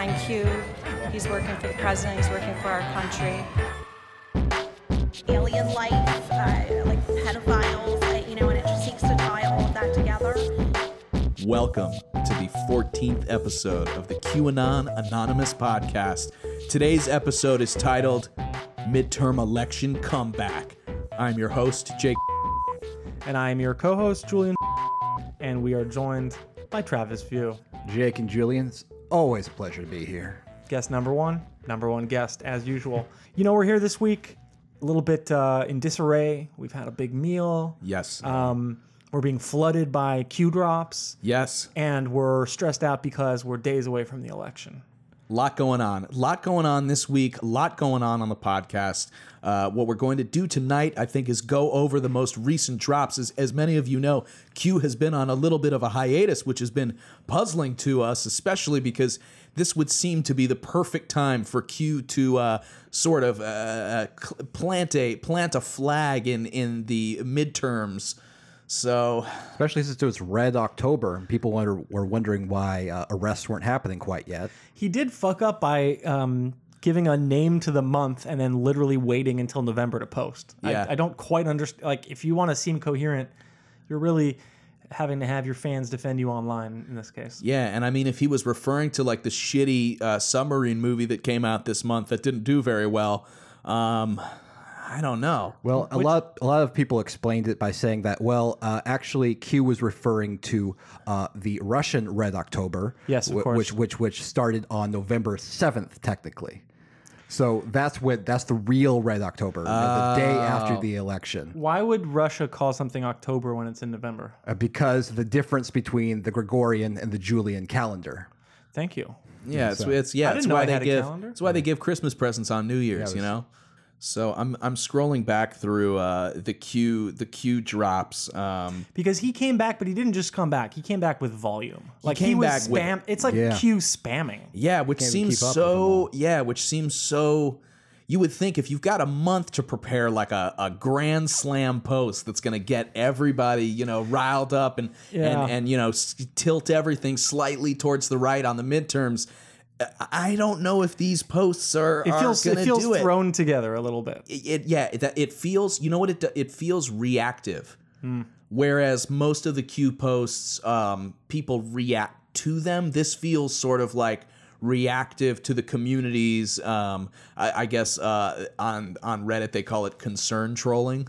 behind Q. He's working for the president. He's working for our country. Alien life, uh, like pedophiles, uh, you know, and it just seeks to tie all of that together. Welcome to the 14th episode of the QAnon Anonymous podcast. Today's episode is titled Midterm Election Comeback. I'm your host, Jake. And I am your co host, Julian. And we are joined by Travis View. Jake and Julian, it's always a pleasure to be here. Guest number one, number one guest, as usual. You know, we're here this week a little bit uh, in disarray. We've had a big meal. Yes. Um, we're being flooded by Q drops. yes. And we're stressed out because we're days away from the election. Lot going on. A lot going on this week. A lot going on on the podcast. Uh, what we're going to do tonight, I think, is go over the most recent drops. As, as many of you know, Q has been on a little bit of a hiatus, which has been puzzling to us, especially because this would seem to be the perfect time for Q to uh, sort of uh, uh, plant a plant a flag in in the midterms. So Especially since it was Red October and people wonder, were wondering why uh, arrests weren't happening quite yet. He did fuck up by um, giving a name to the month and then literally waiting until November to post. Yeah. I, I don't quite understand. Like, if you want to seem coherent, you're really having to have your fans defend you online in this case. Yeah, and I mean, if he was referring to like the shitty uh, submarine movie that came out this month that didn't do very well, um, I don't know. Well, a lot a lot of people explained it by saying that well, uh, actually, Q was referring to uh, the Russian Red October, Yes, of wh- course. which which which started on November seventh, technically. So that's what that's the real Red October, uh, the day after the election, Why would Russia call something October when it's in November? uh, because the difference between the Gregorian and the Julian calendar. Thank you. Yeah, it's, it's yeah, I it's didn't know why it they a give calendar. it's why they give Christmas presents on New Year's, you know. So I'm I'm scrolling back through uh, the Q the Q drops. Um, Because he came back, but he didn't just come back. He came back with volume. Like he, came was back with- spam. it's like Yeah. Q spamming. yeah, which seems keep up with so yeah, which seems so. You would think if you've got a month to prepare like a, a grand slam post that's going to get everybody, you know, riled up and Yeah. and and you know s- tilt everything slightly towards the right on the midterms. I- don't know if these posts are It feels gonna it feels do it. thrown together a little bit. it, it- yeah it, it feels you know what it it feels reactive whereas most of the q posts um, people react to them this feels sort of like reactive to the communities um, I, I guess uh, on on reddit they call it concern trolling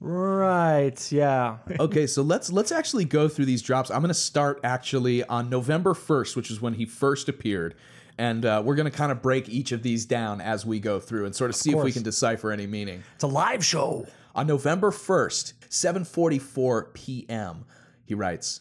Right. Yeah. okay so let's let's actually go through these drops i'm going to start actually on november 1st which is when he first appeared and uh, we're going to kind of break each of these down as we go through and sort of see if we can decipher any meaning It's a live show. On November 1st, 7:44 p.m., he writes,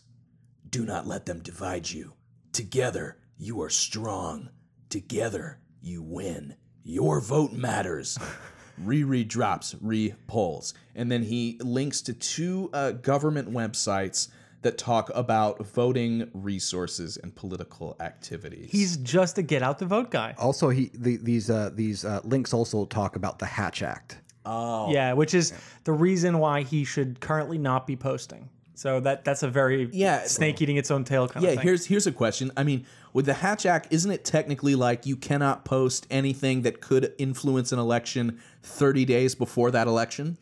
"Do not let them divide you. Together you are strong. Together you win. Your vote matters." Reread drops, re-polls. And then he links to two uh, government websites that talk about voting resources and political activities. He's just a get out the vote guy. Also, he the, these uh, these uh, links also talk about the Hatch Act. Oh, yeah, which is the reason why he should currently not be posting. So that that's a very Yeah. snake eating its own tail kind Yeah, of thing. here's here's a question. I mean, with the Hatch Act, isn't it technically like you cannot post anything that could influence an election 30 days before that election?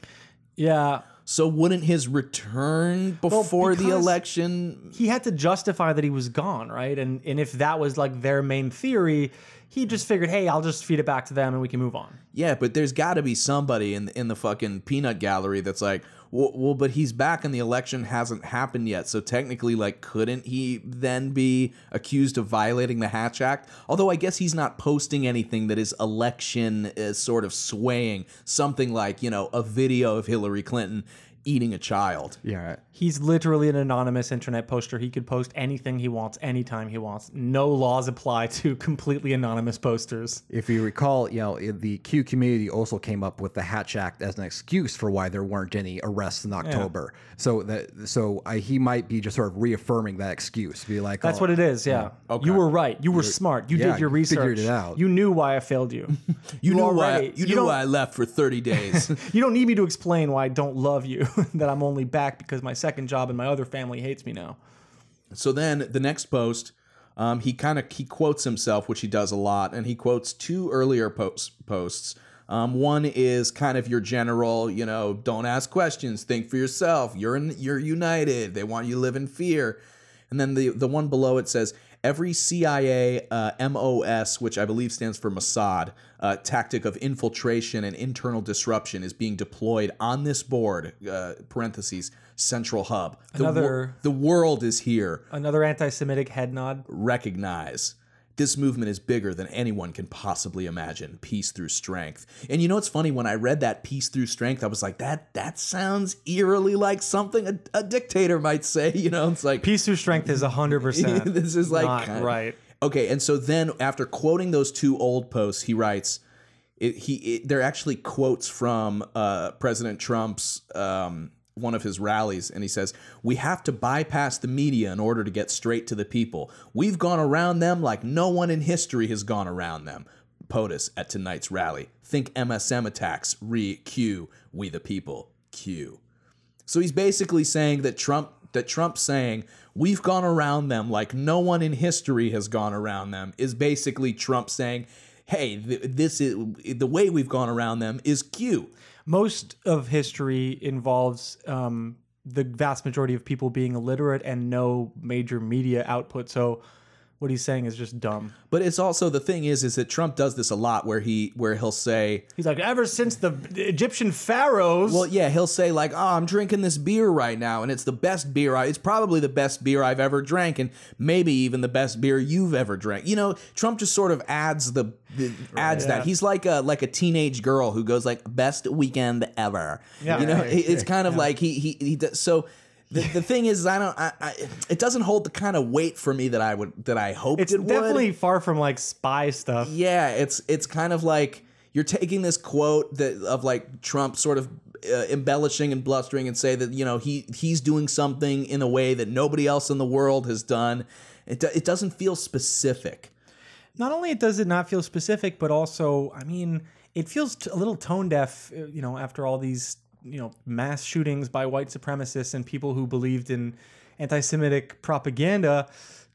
yeah. So wouldn't his return before the election? He had to justify that he was gone, right? And and if that was like their main theory, he just figured, hey, I'll just feed it back to them and we can move on. Yeah, but there's got to be somebody in in the fucking peanut gallery that's like, well, well, but he's back and the election hasn't happened yet. So technically, like, couldn't he then be accused of violating the Hatch Act? Although I guess he's not posting anything that is election is sort of swaying. Something like you know a video of Hillary Clinton eating a child. Yeah, He's literally an anonymous internet poster. He could post anything he wants, anytime he wants. No laws apply to completely anonymous posters. If you recall, you know, the Q community also came up with the Hatch Act as an excuse for why there weren't any arrests in October. So that so I, he might be just sort of reaffirming that excuse, be like, That's oh, what it is. Yeah. Okay. You were right. You were smart. You yeah, did your you research. figured it out. You knew why I failed you. You, knew already- why you, you knew why I left for 30 days. You don't need me to explain why I don't love you. that I'm only back because my second job and my other family hates me now. So then the next post, Um, he kind of he quotes himself, which he does a lot, and he quotes two earlier posts. Posts. Um, one is kind of your general, you know, don't ask questions, think for yourself. You're in, you're united. They want you to live in fear. And then the the one below it says every CIA uh, MOS, which I believe stands for Mossad, uh, tactic of infiltration and internal disruption is being deployed on this board. Uh, parentheses central hub. The, wor- Another- the world is here. Another anti-Semitic head nod. Recognize. This movement is bigger than anyone can possibly imagine. Peace through strength. And you know what's funny? When I read that peace through strength, I was like, that that sounds eerily like something a, a dictator might say. You know, it's like Peace through strength is hundred percent. this is like not kinda- right. Okay, and so then after quoting those two old posts, he writes, it, he it, they're actually quotes from uh, President Trump's um, one of his rallies, and he says, "We have to bypass the media in order to get straight to the people. We've gone around them like no one in history has gone around them." POTUS at tonight's rally. Think MSM attacks. Re Q. We the people. Q. So he's basically saying that Trump that Trump saying we've gone around them like no one in history has gone around them is basically Trump saying, "Hey, th- this is the way we've gone around them is Q." Most of history involves um, the vast majority of people being illiterate and no major media output. So what he's saying is just dumb. But it's also the thing is is that Trump does this a lot where he where he'll say, He's like, ever since the Egyptian pharaohs. Well, yeah, he'll say like, "Oh, I'm drinking this beer right now, and it's the best beer. I, it's probably the best beer I've ever drank, and maybe even the best beer you've ever drank." You know, Trump just sort of adds the, the adds that. He's like a like a teenage girl who goes like, "Best weekend ever." Yeah. you know, Yeah, it- it's kind of like he he he. does- So. The, the thing is, I don't. I, I, it doesn't hold the kind of weight for me that I would that I hoped it's it would. It's definitely far from like spy stuff. Yeah, it's it's kind of like you're taking this quote that of like Trump sort of uh, embellishing and blustering and say that you know he he's doing something in a way that nobody else in the world has done. It do- it doesn't feel specific. not only does it not feel specific, but also, I mean, it feels t- a little tone deaf, uh, you know, after all these, you know, mass shootings by white supremacists and people who believed in anti Semitic propaganda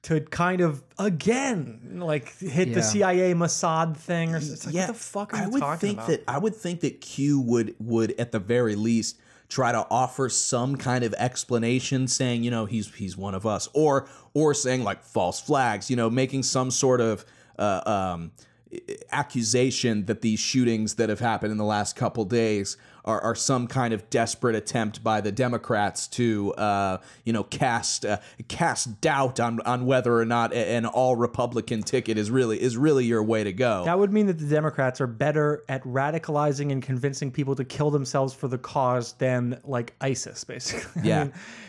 to kind of, again, like hit Yeah. the CIA Mossad thing or it's like, what the fuck are I would talking think about? that I would think that Q would would at the very least try to offer some kind of explanation saying, you know, he's he's one of us or or saying like false flags, you know, making some sort of uh, um, accusation that these shootings that have happened in the last couple days are, are some kind of desperate attempt by the Democrats to, uh, you know, cast uh, cast doubt on on whether or not an all Republican ticket is really is really your way to go. That would mean that the Democrats are better at radicalizing and convincing people to kill themselves for the cause than like ISIS, basically. I Yeah.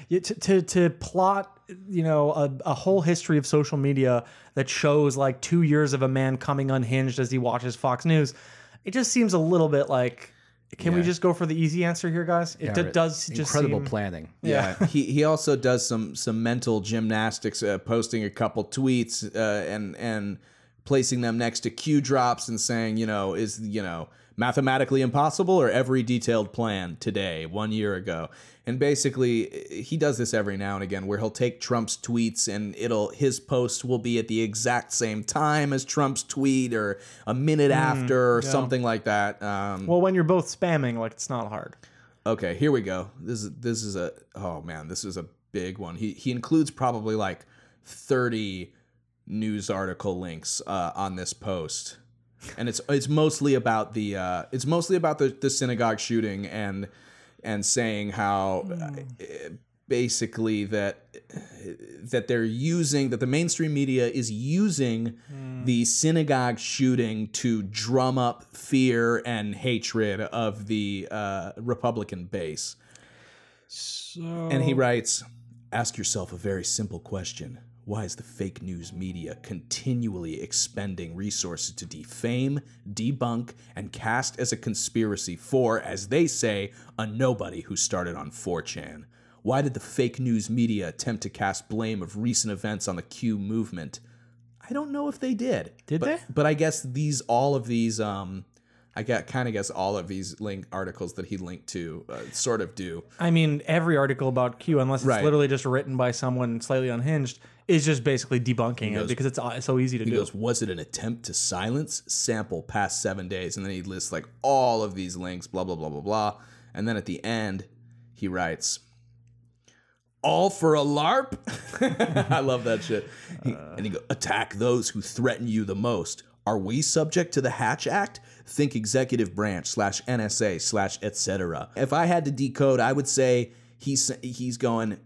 mean, to, to, to plot, you know, a, a whole history of social media that shows like two years of a man coming unhinged as he watches Fox News, it just seems a little bit like, can we just go for the easy answer here, guys? It d- right. does just incredible planning. Yeah, he he also does some some mental gymnastics, uh, posting a couple tweets uh, and and placing them next to Q drops and saying, you know, is you know mathematically impossible or every detailed plan today, one year ago, and basically he does this every now and again where he'll take Trump's tweets and it'll his post will be at the exact same time as Trump's tweet or a minute after or something like that. Um, Well, when you're both spamming, like it's not hard. Okay, here we go. This is this is a oh man, this is a big one. He he includes probably like thirty news article links uh, on this post, and it's it's mostly about the uh, it's mostly about the the synagogue shooting and and saying how uh, basically that that they're using that the mainstream media is using the synagogue shooting to drum up fear and hatred of the uh, Republican base. So... And he writes, ask yourself a very simple question. Why is the fake news media continually expending resources to defame, debunk, and cast as a conspiracy for, as they say, a nobody who started on 4chan? Why did the fake news media attempt to cast blame of recent events on the Q movement? I don't know if they did. Did but, they? But I guess these all of these um I get kind of guess all of these link articles that he linked to uh, sort of do. I mean, every article about Q, unless it's Right. literally just written by someone slightly unhinged, is just basically debunking goes- it because it's uh, so easy to He do. He goes, "Was it an attempt to silence sample past seven days?" And then he lists like all of these links, blah blah blah blah blah. And then at the end, he writes, "All for a LARP." I love that shit. He- and he go, "Attack those who threaten you the most." Are we subject to the Hatch Act? Think executive branch slash NSA slash etc. If I had to decode, I would say he's he's going.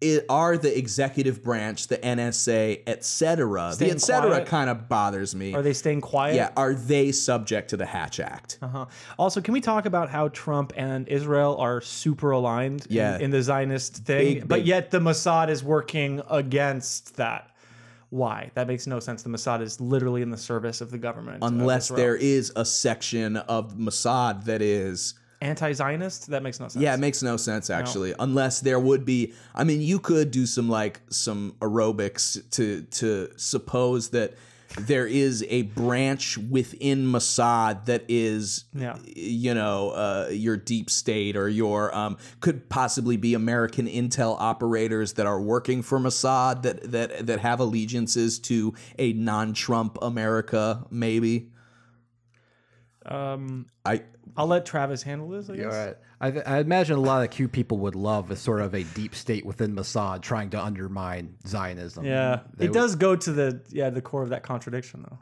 It are the executive branch, the NSA, etc. The etc. kind of bothers me. Are they staying quiet? yeah, are they subject to the Hatch Act? Uh-huh. Also, can we talk about how Trump and Israel are super aligned in- Yeah. in, the Zionist thing, Big, but yet the Mossad is working against that? Why? That makes no sense. The Mossad is literally in the service of the government. Uh, unless Israel. there is a section of Mossad that is anti-Zionist, that makes no sense. Yeah, it makes no sense actually. Unless there would be I mean, you could do some like some aerobics to to suppose that there is a branch within Mossad that is Yeah. you know, uh, your deep state or your um could possibly be American intel operators that are working for Mossad that that that have allegiances to a non-Trump America maybe. Um, I I'll let Travis handle this. I guess. All right. I, I imagine a lot of Q people would love a sort of a deep state within Mossad trying to undermine Zionism. Yeah, They it would- does go to the yeah the core of that contradiction though.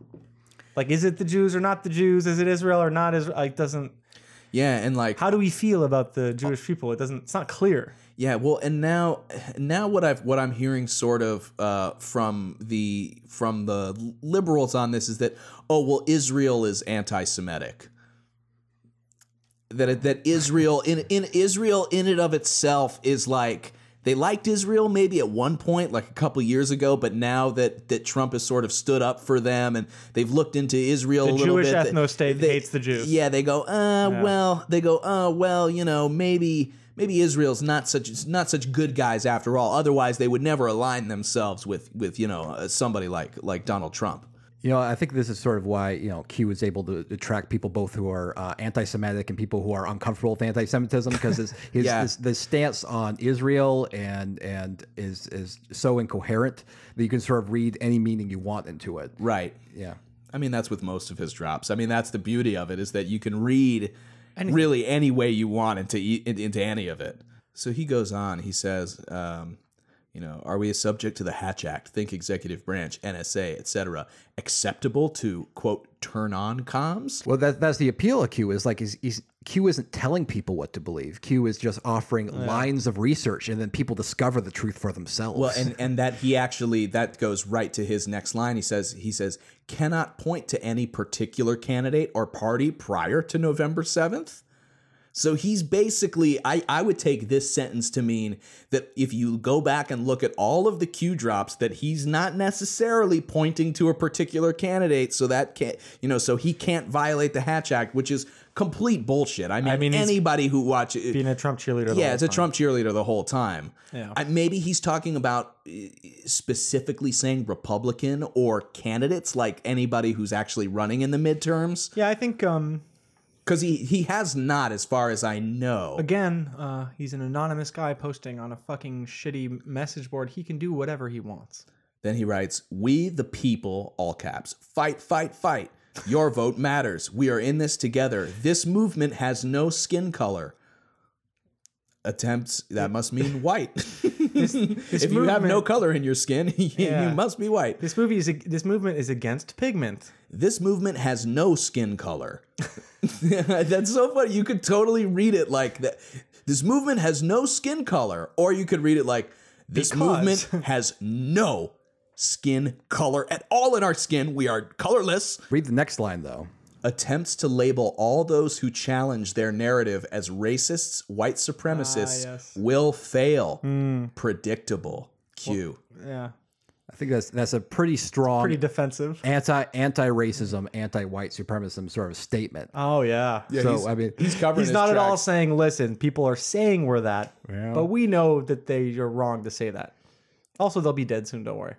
Like, is it the Jews or not the Jews? Is it Israel or not Israel? Like, doesn't yeah, and like how do we feel about the Jewish people? It doesn't. It's not clear. Yeah, well, and now, now what I've what I'm hearing sort of uh, from the from the liberals on this is that oh well, Israel is anti-Semitic. That that Israel in in Israel in and of itself is like they liked Israel maybe at one point like a couple years ago, but now that that Trump has sort of stood up for them and they've looked into Israel The a little Jewish bit. ethno-state hates the Jews. Yeah, they go, uh, well, they go, uh, well, you know, maybe maybe Israel's not such not such good guys after all. Otherwise, they would never align themselves with with you know uh, somebody like like Donald Trump. You know, I think this is sort of why you know Q is able to attract people both who are uh, anti-Semitic and people who are uncomfortable with anti-Semitism because his his, Yeah. his the stance on Israel and and is is so incoherent that you can sort of read any meaning you want into it. Right. Yeah. I mean, that's with most of his drops. I mean, that's the beauty of it is that you can read really any way you want into into any of it. So he goes on. He says, um, you know, are we a subject to the Hatch Act? Think executive branch, NSA, etc. Acceptable to quote turn on comms? Well, that that's the appeal of Q is like is, is Q isn't telling people what to believe. Q is just offering lines of research, and then people discover the truth for themselves. Well, and and that he actually that goes right to his next line. He says he says cannot point to any particular candidate or party prior to November seventh. So he's basically I I would take this sentence to mean that if you go back and look at all of the Q drops that he's not necessarily pointing to a particular candidate so that can't, you know so he can't violate the Hatch Act which is complete bullshit. I mean, mean, anybody who watches Being a Trump cheerleader. yeah, it's a time. Trump cheerleader the whole time. Yeah. I, maybe he's talking about uh, specifically saying Republican or candidates, like anybody who's actually running in the midterms, Yeah, I think um, because he he has not, as far as I know. again, uh, he's an anonymous guy posting on a fucking shitty message board. He can do whatever he wants. Then he writes, "We the people, all caps, fight, fight, fight. Your vote matters. We are in this together. This movement has no skin color." Attempts that must mean white. this if you have no color in your skin, you Yeah. must be white. This movie is this movement is against pigment. this movement has no skin color. That's so funny. You could totally read it like that. This movement has no skin color, or you could read it like this Because. movement has no skin color at all in our skin. We are colorless. read the next line though. Attempts to label all those who challenge their narrative as racists, white supremacists Ah, yes. will fail. Predictable. Q. Yeah, I think that's that's a pretty strong pretty defensive. anti anti racism, anti white supremacism sort of statement. Oh yeah. yeah so I mean, He's covering. He's his not at all saying, listen, people are saying we're that, but we know that they are wrong to say that. Also, they'll be dead soon, don't worry.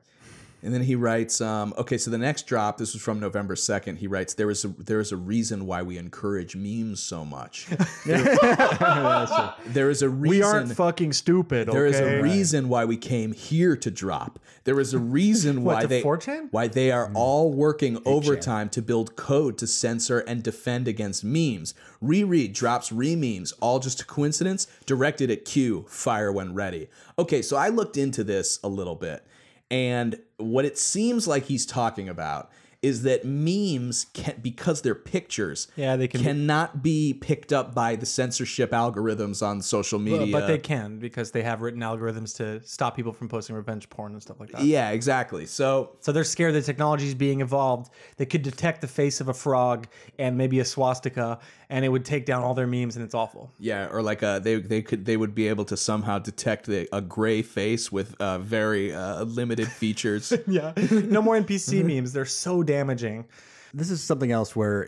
And then he writes, um, okay, so the next drop, this was from November 2nd. He writes, there is a, there is a reason why we encourage memes so much. there is a reason. We aren't fucking stupid. There is okay? a reason why we came here to drop. There is a reason What, why they 4chan? why they are all working overtime to build code to censor and defend against memes. Reread drops re-memes, all just a coincidence. Directed at Q, fire when ready. Okay, so I looked into this a little bit, and what it seems like he's talking about is that memes can because they're pictures Yeah, they can cannot be picked up by the censorship algorithms on social media But they can because they have written algorithms to stop people from posting revenge porn and stuff like that. Yeah, exactly. So So they're scared that technology is being evolved. They could detect the face of a frog and maybe a swastika, and it would take down all their memes, and it's awful. yeah, or like uh, they they could they would be able to somehow detect the, a gray face with uh, very uh, limited features. Yeah. No more NPC memes. They're so damaging. this is something else where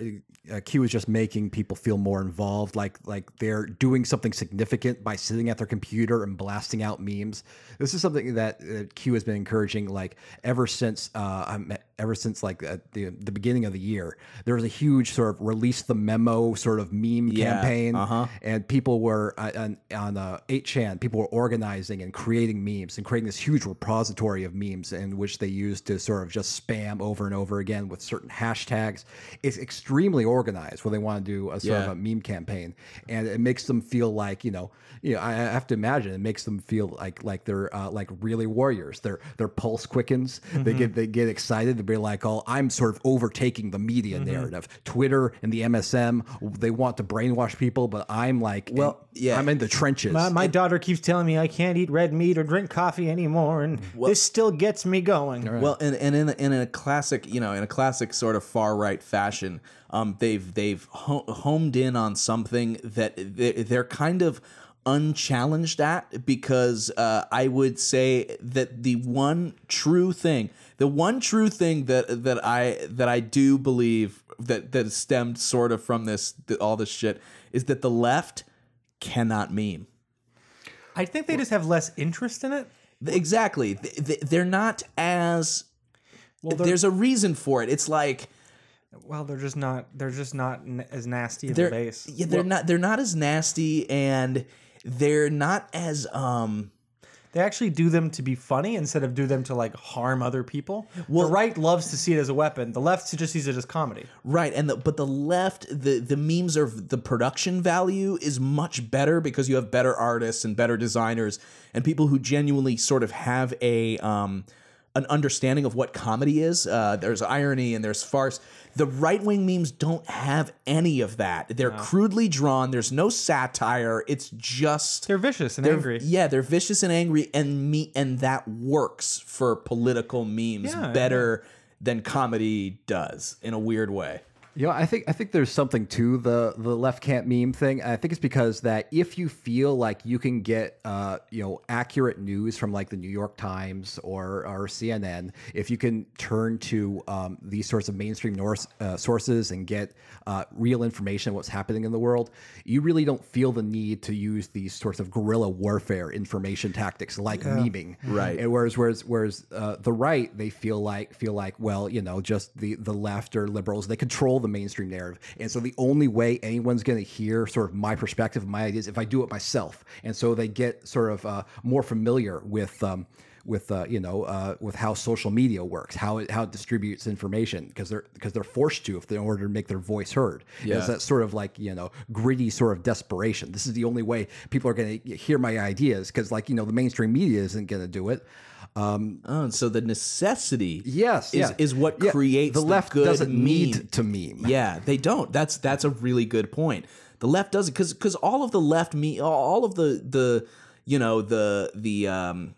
uh, Q is just making people feel more involved, like like they're doing something significant by sitting at their computer and blasting out memes. This is something that uh, Q has been encouraging, like ever since uh, I'm- ever since like at the the beginning of the year. There was a huge sort of release the memo sort of meme Yeah, campaign, uh-huh. and people were uh, on on uh, 8chan. People were organizing and creating memes and creating this huge repository of memes in which they used to sort of just spam over and over again with certain hashtags. It's extremely organized when they want to do a sort Yeah. of a meme campaign, and it makes them feel like you know, you know. I I have to imagine it makes them feel like like they're uh, like really warriors. Their their pulse quickens. They get they get excited be like, oh, I'm sort of overtaking the media narrative. Twitter and the MSM, they want to brainwash people, but I'm like, Well, yeah. I'm in the trenches. My, my daughter keeps telling me I can't eat red meat or drink coffee anymore, and this still gets me going. Well, and, and in, a, in a classic, you know, in a classic sort of far right fashion, um, they've they've ho- homed in on something that they- they're kind of unchallenged at because uh, I would say that the one true thing, the one true thing that that I that I do believe that that stemmed sort of from this all this shit is that the left cannot meme. I think they just have less interest in it. Exactly. Th- th- They're not as. they're- there's a reason for it. It's like Well, they're just not. They're just not as nasty in they're the base. yeah, they're not they're not as nasty and they're not as um They actually do them to be funny instead of do them to like harm other people. Well- the right loves to see it as a weapon. The left just sees it as comedy. right and the but the left the the memes are the production value is much better because you have better artists and better designers and people who genuinely sort of have a um an understanding of what comedy is. Uh, there's irony and there's farce. The right wing memes don't have any of that. They're crudely drawn. There's no satire. It's just They're vicious and They're- angry. Yeah, they're vicious and angry, and me, and that works for political memes Yeah, better than comedy does in a weird way. You know, I think I think there's something to the the left can't meme thing. I think it's because that if you feel like you can get uh, you know accurate news from like the New York Times or or CNN, if you can turn to um, these sorts of mainstream north, uh, sources and get uh, real information what's happening in the world, you really don't feel the need to use these sorts of guerrilla warfare information tactics like memeing. Right. And whereas whereas whereas uh, the right they feel like feel like well you know just the the left or liberals they control the mainstream narrative and so the only way anyone's going to hear sort of my perspective my ideas if I do it myself and so they get sort of uh, more familiar with. Um, with uh, you know uh, with how social media works, how it how it distributes information because they're because they're forced to if they in order to make their voice heard. Yeah. It's that sort of like you know gritty sort of desperation. This is the only way people are going to hear my ideas because like you know the mainstream media isn't going to do it. Um, Oh, so the necessity, yes, is yeah. is what Yeah, creates the left good doesn't meme. need to meme. Yeah, they don't. That's that's a really good point. The left doesn't because because all of the left me all of the the you know the the um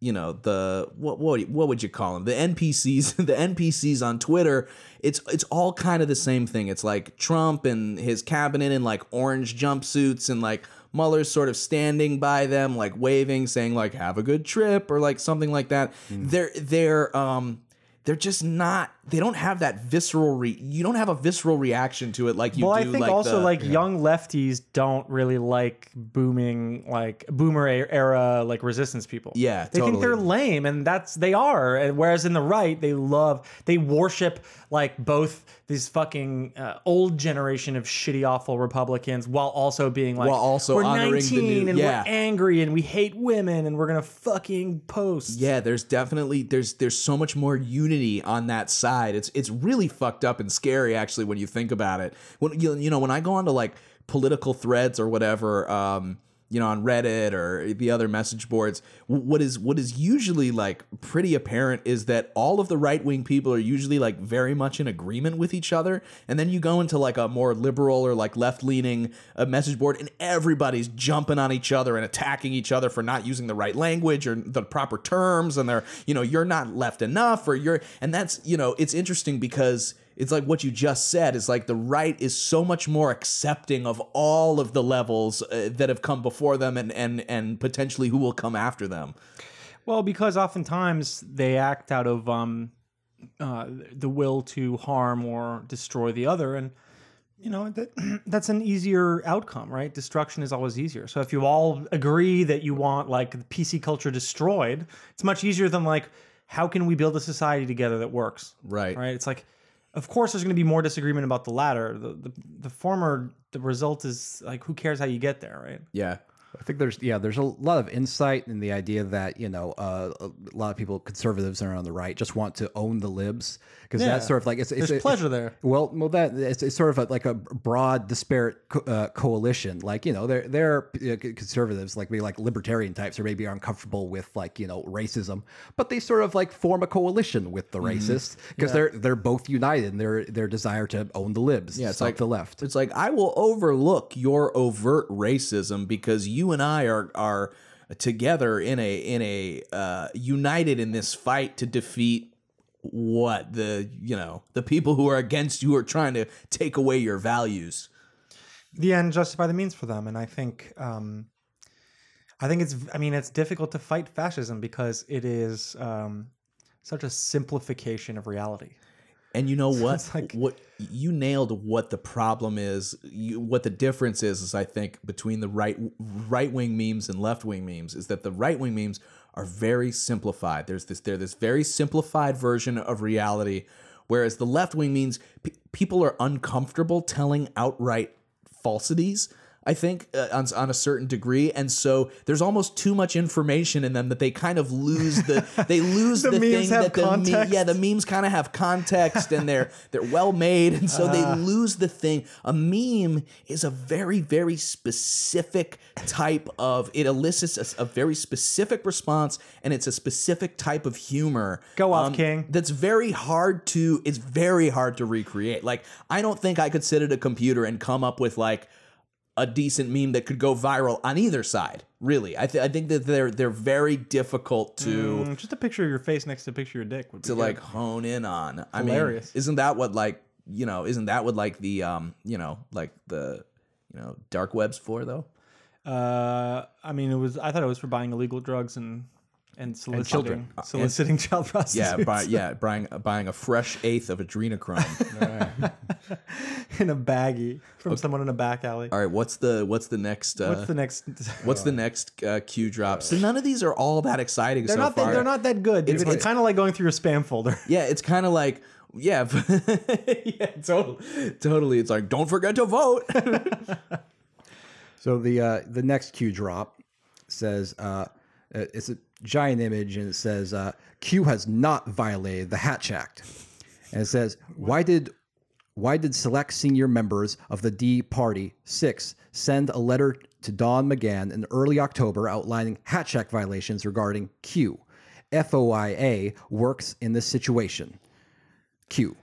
you know the what what what would you call them the NPCs the NPCs on Twitter it's it's all kind of the same thing it's like Trump and his cabinet in like orange jumpsuits and like Mueller's sort of standing by them like waving saying like have a good trip or like something like that they're they're um they're just not. They don't have that visceral. Re, you don't have a visceral reaction to it like you well, do. I think like also the- like young lefties don't really like booming like boomer era like resistance people. Yeah, they think they're lame, and that's they are. And whereas in the right, they love they worship like both these fucking uh, old generation of shitty, awful Republicans, while also being like, While also we're honoring the 19 new- and yeah. we're angry and we hate women and we're gonna fucking post. Yeah, there's definitely there's there's so much more unity on that side. It's it's really fucked up and scary actually when you think about it. When you you know when I go onto like political threads or whatever, um, you know on Reddit or the other message boards, what is what is usually like pretty apparent is that all of the right wing people are usually like very much in agreement with each other, and then you go into like a more liberal or like left leaning uh, message board, and everybody's jumping on each other and attacking each other for not using the right language or the proper terms, and they're you know you're not left enough or you're and that's you know it's interesting because it's like what you just said is like the right is so much more accepting of all of the levels uh, that have come before them and and and potentially who will come after them. Well, because oftentimes they act out of um, uh, the will to harm or destroy the other, and you know that that's an easier outcome, right? Destruction is always easier. So if you all agree that you want like the PC culture destroyed, it's much easier than like how can we build a society together that works, Right. Right? It's like. Of course, there's going to be more disagreement about the latter. The, the the former, the result is like, who cares how you get there, right? Yeah. I think there's yeah there's a lot of insight in the idea that you know uh, a lot of people conservatives are on the right just want to own the libs because Yeah. that's sort of like it's, it's There's a- pleasure there. Well, well, that it's, it's sort of a, like a broad, disparate co- uh, coalition. Like you know, they're they're uh, conservatives, like maybe like libertarian types, or maybe are uncomfortable with like you know racism, but they sort of like form a coalition with the Mm-hmm. racists because they're they're both united in their their desire to own the libs. Yeah, it's like the left. It's like I will overlook your overt racism because you and I are are together in a in a uh, united in this fight to defeat what the you know the people who are against you are trying to take away your values. the end justify the means for them and i think um i think it's i mean it's difficult to fight fascism because it is um such a simplification of reality And you know what? like- what you nailed what the problem is. You, what the difference is is I think between the right right wing memes and left wing memes is that the right wing memes are very simplified. There's this they're this very simplified version of reality, whereas the left wing means pe- people are uncomfortable telling outright falsities. I think uh, on, on a certain degree, and so there's almost too much information in them that they kind of lose the they lose The the, memes thing have that the me- context. yeah the memes kind of have context and they're they're well made and so Uh. they lose the thing a meme is a very very specific type of it elicits a, a very specific response and it's a specific type of humor Um, Go off, King. that's very hard to it's very hard to recreate like i don't think i could sit at a computer and come up with like a decent meme that could go viral on either side really i, th- I think that they're they're very difficult to Mm, just a picture of your face next to a picture of your dick would be to good. like hone in on. I Hilarious. mean, isn't that what like you know? Isn't that what like the um you know like the you know dark webs for though? uh i mean it was i thought it was for buying illegal drugs and and soliciting children. soliciting child prostitutes Yeah, buy, yeah, buying buying a fresh eighth of adrenochrome. in a baggie from someone in a back alley All right, what's the what's the next? Uh, what's the next what's the next uh, Q drop? So none of these are all that exciting they're so not far. that, they're not that good It's- it's, it's- kind of like going through a spam folder Yeah, it's kind of like yeah, yeah, totally, totally. It's like don't forget to vote. So the uh, the next Q drop says uh, uh, it's a giant image and it says uh, Q has not violated the Hatch Act, and it says why did why did select senior members of the D Party six send a letter to Don McGahn in early October outlining Hatch Act violations regarding Q? FOIA works in this situation. Q.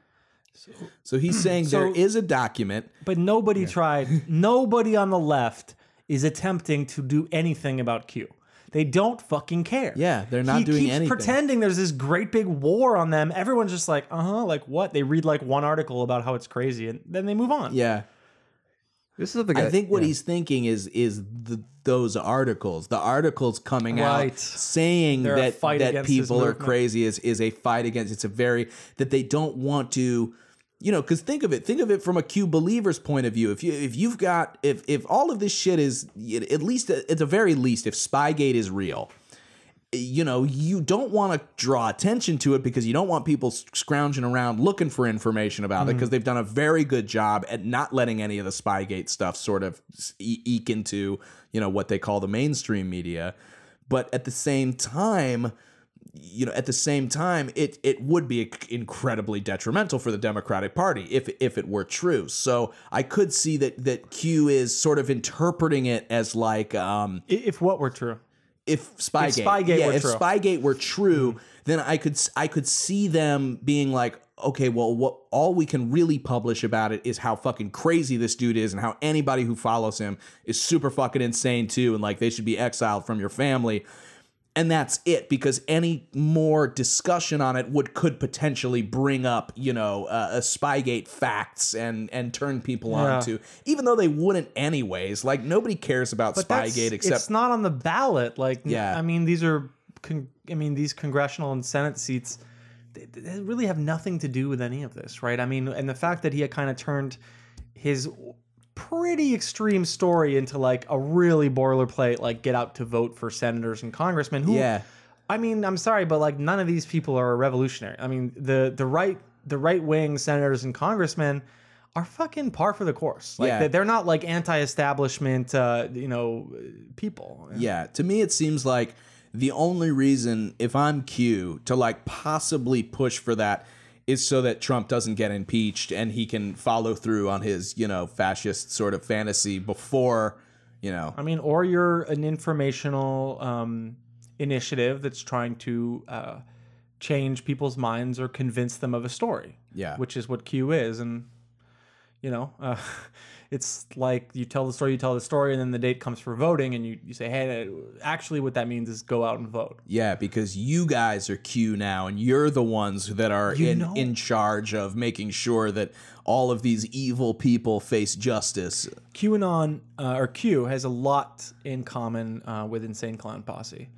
So he's saying there So- is a document. But nobody tried. Nobody on the left is attempting to do anything about Q. They don't fucking care. Yeah, they're not he doing keeps anything. pretending there's this great big war on them. Everyone's just like, uh huh, like what? They read like one article about how it's crazy and then they move on. Yeah. This is something I I- think what yeah. he's thinking is is the, those articles, the articles coming Right. out saying They're that fight that people are crazy is is a fight against. It's a very that they don't want to. You know, because think of it. Think of it from a Q believer's point of view. If you if you've got if if all of this shit is at least at the very least, if Spygate is real, you know, you don't want to draw attention to it because you don't want people scrounging around looking for information about it mm-hmm. because they've done a very good job at not letting any of the Spygate stuff sort of e- eke into, you know, what they call the mainstream media. But at the same time, you know, at the same time, it it would be incredibly detrimental for the Democratic Party if if it were true. So I could see that that Q is sort of interpreting it as like um, If what were true. if Spygate, Spygate yeah, were if true. Spygate were true, then I could I could see them being like, okay, well, what all we can really publish about it is how fucking crazy this dude is, and how anybody who follows him is super fucking insane too, and like they should be exiled from your family. And that's it, because any more discussion on it would could potentially bring up, you know, uh, a Spygate facts and and turn people Yeah. on to, even though they wouldn't anyways. Like nobody cares about But Spygate except it's not on the ballot. Like, Yeah. I mean, these are, con- I mean, these congressional and Senate seats, they, they really have nothing to do with any of this, right? I mean, and the fact that he had kind of turned his pretty extreme story into like a really boilerplate, like get out to vote for senators and congressmen. Who, Yeah. I mean, I'm sorry, but like none of these people are revolutionary. I mean, the the right the right wing senators and congressmen are fucking par for the course. Like Yeah. they- they're not like anti-establishment, uh, you know, people. Yeah, to me it seems like the only reason if I'm Q to like possibly push for that is so that Trump doesn't get impeached and he can follow through on his, you know, fascist sort of fantasy before, you know. I mean, or you're an informational um, initiative that's trying to uh, change people's minds or convince them of a story. Yeah. which is what Q is, and you know, uh, it's like you tell the story, you tell the story, and then the date comes for voting, and you, you say, hey, actually, what that means is go out and vote. Yeah, because you guys are Q now and you're the ones that are in, know- in charge of making sure that all of these evil people face justice. QAnon uh, or Q has a lot in common uh, with Insane Clown Posse.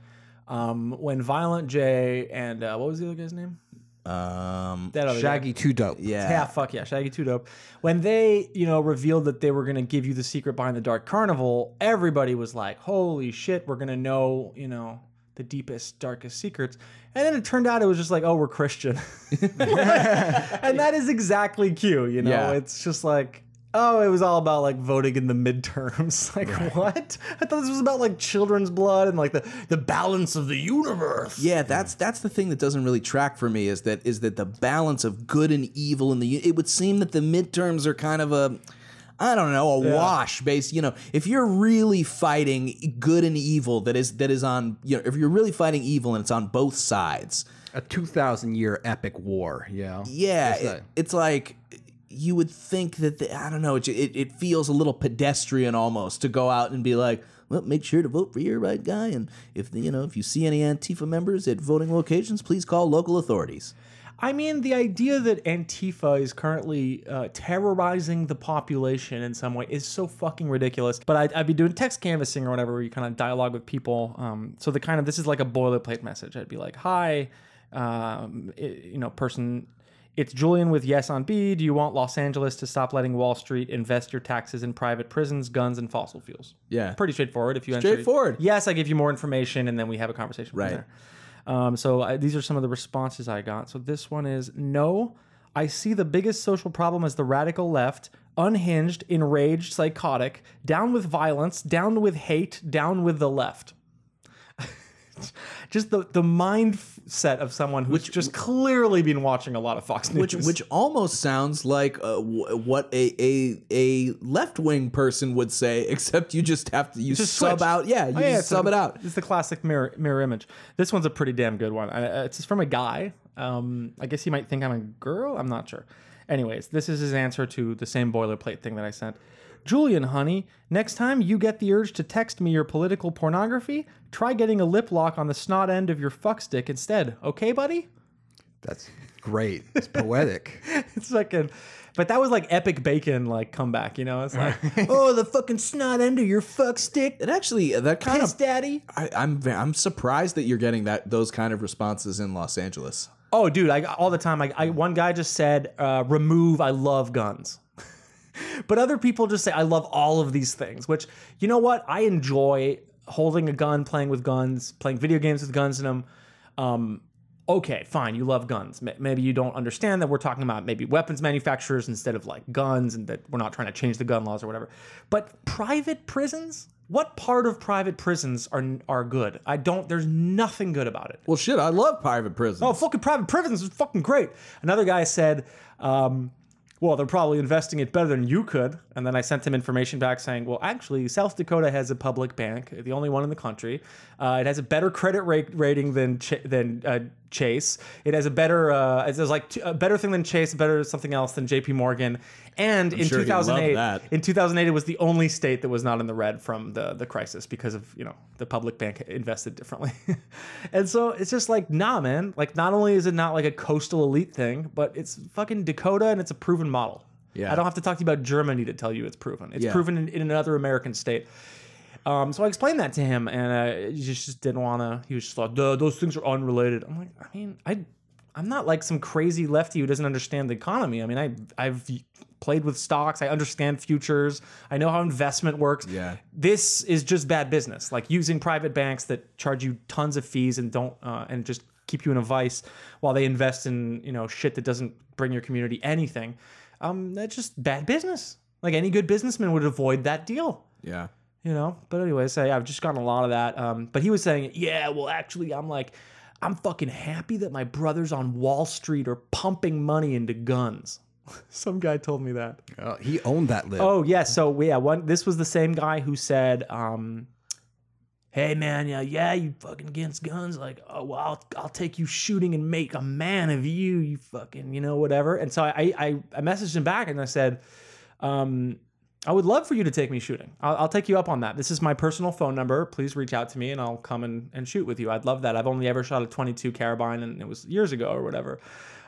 Um, when Violent J and uh, what was the other guy's name? Um That other. Shaggy Two Dope. yeah. Yeah, fuck yeah, Shaggy Two Dope. When they, you know, revealed that they were gonna give you the secret behind the Dark Carnival, everybody was like, "Holy shit, we're gonna know, you know, the deepest, darkest secrets." And then it turned out it was just like, "Oh, we're Christian," and that is exactly Q. You know, Yeah. it's just like. Oh, it was all about like voting in the midterms. Like what? I thought this was about like children's blood and like the, the balance of the universe. Yeah, that's that's the thing that doesn't really track for me is that is that the balance of good and evil in the it would seem that the midterms are kind of a I don't know, a wash based, you know, if you're really fighting good and evil that is that is on, you know, if you're really fighting evil and it's on both sides. A two thousand year epic war. You know. Yeah, it- it's like you would think that the, I don't know, it, it it feels a little pedestrian almost to go out and be like, well, make sure to vote for your right guy, and if the, you know if you see any Antifa members at voting locations, please call local authorities. I mean, the idea that Antifa is currently uh, terrorizing the population in some way is so fucking ridiculous. But I'd, I'd be doing text canvassing or whatever, where you kind of dialogue with people. Um, so the kind of this is like a boilerplate message. I'd be like, "Hi, um, i- you know, person." It's Julian with Yes on B. Do you want Los Angeles to stop letting Wall Street invest your taxes in private prisons, guns, and fossil fuels? Yeah. pretty straightforward. If you answer- Straightforward. yes, I give you more information, and then we have a conversation. from Right. there. Um, so I, these are some of the responses I got. So this one is no. I see the biggest social problem as the radical left, unhinged, enraged, psychotic, down with violence, down with hate, down with the left. just the the mindset of someone who's just clearly been watching a lot of Fox News. which which almost sounds like uh, w- what a a, a left wing person would say, except you just have to you just sub switch. out. Yeah, you Oh, just sub a- it out. It's the classic mirror mirror image. This one's a pretty damn good one. I, uh, it's from a guy. Um, I guess he might think I'm a girl. I'm not sure. Anyways, this is his answer to the same boilerplate thing that I sent. Julian, honey, next time you get the urge to text me your political pornography, try getting a lip lock on the snot end of your fuck stick instead. Okay, buddy? That's great. It's poetic. It's like a, But that was like epic bacon like comeback, you know? It's like, oh, the fucking snot end of your fuck stick, It actually that kind piss of daddy. I, I'm ve- I'm surprised that you're getting that those kind of responses in Los Angeles. Oh, dude, I all the time. I, I one guy just said, uh, "Remove. I love guns." But other people just say, "I love all of these things." Which you know what? I enjoy holding a gun, playing with guns, playing video games with guns in them. Um, okay, fine. You love guns. Ma- Maybe you don't understand that we're talking about maybe weapons manufacturers instead of like guns, and that we're not trying to change the gun laws or whatever. But private prisons. What part of private prisons are are good? I don't. There's nothing good about it. Well, shit, I love private prisons. Oh, fucking private prisons is fucking great. Another guy said, um, well, they're probably investing it better than you could. And then I sent him information back saying, well, actually, South Dakota has a public bank, the only one in the country. Uh, it has a better credit rate rating than than uh, Chase. It has a better, uh, it has like t- a better thing than Chase, better something else than J.P. Morgan. And in sure 2008, that. in 2008, it was the only state that was not in the red from the the crisis because of you know the public bank invested differently, and so it's just like nah, man. Like not only is it not like a coastal elite thing, but it's fucking Dakota and it's a proven model. Yeah. I don't have to talk to you about Germany to tell you it's proven. It's Yeah. proven in, in another American state. Um, so I explained that to him, and uh, he just, just didn't want to. He was just like, "Duh, "Those things are unrelated." I'm like, I mean, I, I'm not like some crazy lefty who doesn't understand the economy. I mean, I, I've played with stocks. I understand futures. I know how investment works. Yeah. This is just bad business. Like using private banks that charge you tons of fees and don't, uh, and just keep you in a vice while they invest in you know shit that doesn't bring your community anything. Um, that's just bad business. Like any good businessman would avoid that deal yeah. You know. But anyways, I, I've just gotten a lot of that. Um, but he was saying, yeah, well, actually, I'm like, I'm fucking happy that my brothers on Wall Street are pumping money into guns. Some guy told me that. Uh, he owned that lib. Oh yeah, so yeah, one. This was the same guy who said, um, "Hey man, yeah, yeah, you fucking against guns. Like, oh well, I'll, I'll take you shooting and make a man of you. You fucking, you know, whatever." And so I I, I messaged him back and I said, um, "I would love for you to take me shooting. I'll, I'll take you up on that. This is my personal phone number. Please reach out to me and I'll come and, and shoot with you. I'd love that. I've only ever shot a 22 carabine and it was years ago or whatever."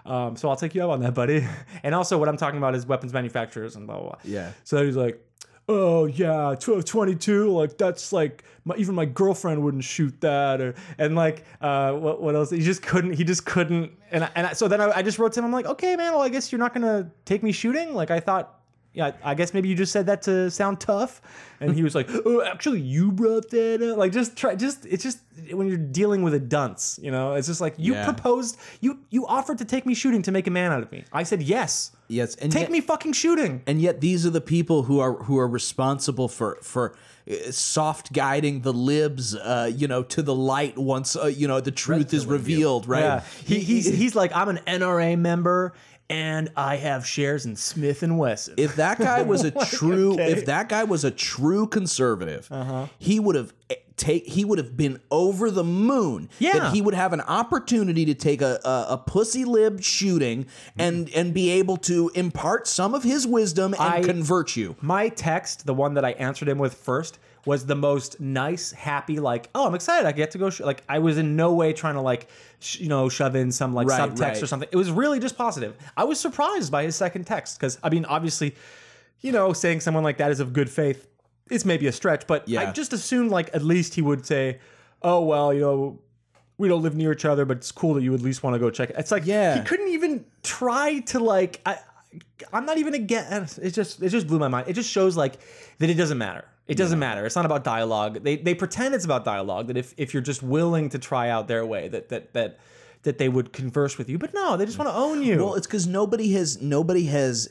Um, so I'll take you up on that, buddy. And also, what I'm talking about is weapons manufacturers and blah blah blah. Yeah. So he's like, "Oh yeah, 12, 22, like that's like my, even my girlfriend wouldn't shoot that." Or and like, uh, what what else? He just couldn't. He just couldn't. And I, and I, so then I, I just wrote to him. I'm like, "Okay, man. Well, I guess you're not gonna take me shooting." Like I thought. Yeah, I guess maybe you just said that to sound tough, and he was like, "Oh, actually, you brought that up." Like, just try, just it's just when you're dealing with a dunce, you know, it's just like you Yeah. proposed, you you offered to take me shooting to make a man out of me. I said yes. Yes, and Take yet- me fucking shooting. and yet these are the people who are who are responsible for for uh, soft guiding the libs uh you know to the light once uh, you know the truth is revealed right Yeah, he, he's he's like I'm an NRA member and I have shares in Smith and Wesson. if that guy was a true if that guy was a true conservative Uh-huh. he would have eh, take he would have been over the moon Yeah. that he would have an opportunity to take a, a, a pussy lib shooting and and be able to impart some of his wisdom and I- convert you My text, the one that I answered him with first, was the most nice, happy, like, oh, I'm excited. I get to go. Sh-. Like, I was in no way trying to like, sh- you know, shove in some like Right, subtext right. or something. It was really just positive. I was surprised by his second text because I mean, obviously, you know, saying someone like that is of good faith is maybe a stretch, but I just assumed like at least he would say, oh well, you know. We don't live near each other, but it's cool that you at least want to go check it. It's like Yeah. he couldn't even try to like. I, I'm not even against. It just it just blew my mind. It just shows like that it doesn't matter. It doesn't matter. It's not about dialogue. They they pretend it's about dialogue. That if if you're just willing to try out their way, that that that that they would converse with you. But no, they just want to own you. Well, it's because nobody has nobody has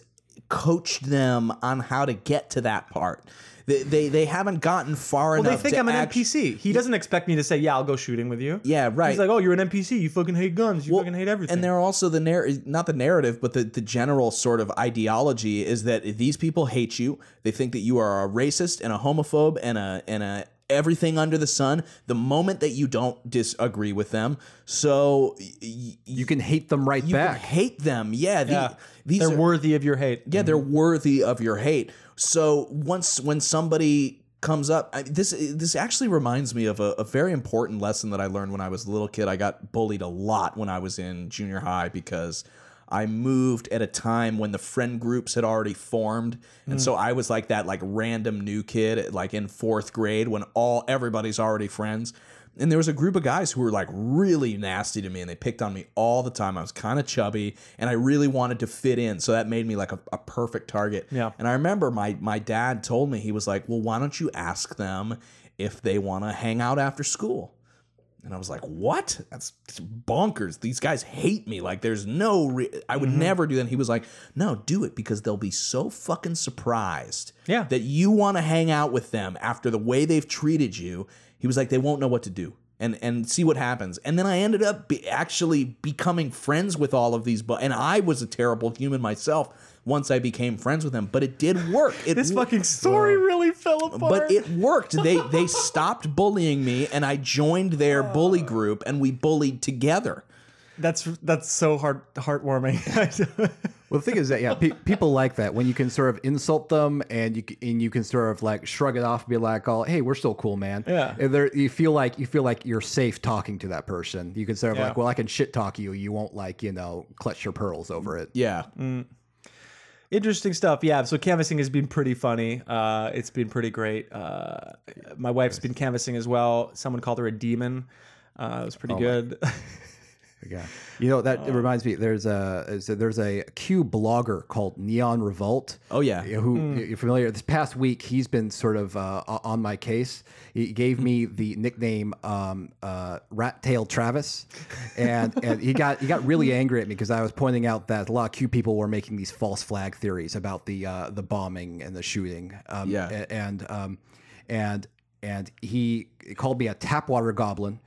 coached them on how to get to that part. They they, they haven't gotten far enough. Well, they think to I'm an act- NPC. He doesn't expect me to say, "Yeah, I'll go shooting with you." Yeah, right. He's like, "Oh, you're an NPC. You fucking hate guns. You Well, fucking hate everything." And they're also the narr- not the narrative, but the, the general sort of ideology is that these people hate you. They think that you are a racist and a homophobe and a and a everything under the sun. The moment that you don't disagree with them, so y- y- You can hate them right you back. can hate them. Yeah, the- yeah, these they're are, worthy of your hate. yeah, they're worthy of your hate. So once when somebody comes up, I, this this actually reminds me of a, a very important lesson that I learned when I was a little kid. I got bullied a lot when I was in junior high because I moved at a time when the friend groups had already formed, and hmm. so I was like that like random new kid like in fourth grade when all everybody's already friends. And there was a group of guys who were like really nasty to me and they picked on me all the time. I was kind of chubby and I really wanted to fit in. So that made me like a, a perfect target. Yeah. And I remember my my dad told me, he was like, Well, why don't you ask them if they want to hang out after school? And I was like, "What? That's, that's bonkers. These guys hate me. Like, there's no. Re- I would mm-hmm. never do that." And he was like, "No, do it because they'll be so fucking surprised Yeah. that you want to hang out with them after the way they've treated you." He was like, "They won't know what to do." And, and see what happens. And then I ended up be actually becoming friends with all of these. But and I was a terrible human myself once I became friends with them. But it did work. It This wo- fucking story really fell apart. but it worked. They they stopped bullying me, and I joined their bully group, and we bullied together. That's that's so heart heartwarming. Well, the thing is that yeah, pe- people like that when you can sort of insult them and you and you can sort of like shrug it off and be like, "Oh, hey, we're still cool, man." Yeah. And you feel like you feel like you're safe talking to that person. You can sort of Yeah. like, "Well, I can shit talk you. You won't like you know clutch your pearls over it." Yeah, Interesting stuff. Yeah. So canvassing has been pretty funny. Uh, it's been pretty great. Uh, my wife's been canvassing as well. Someone called her a demon. Uh, it was pretty good. Yeah. You know that it reminds me. There's a is a- there's a Q blogger called Neon Revolt. Oh, yeah. Who you're familiar? This past week, he's been sort of uh, on my case. He gave me the nickname um, uh, Rat Tail Travis, and and he got he got really angry at me because I was pointing out that a lot of Q people were making these false flag theories about the uh, the bombing and the shooting. Um, Yeah. a- and um, and and he called me a tapwater goblin,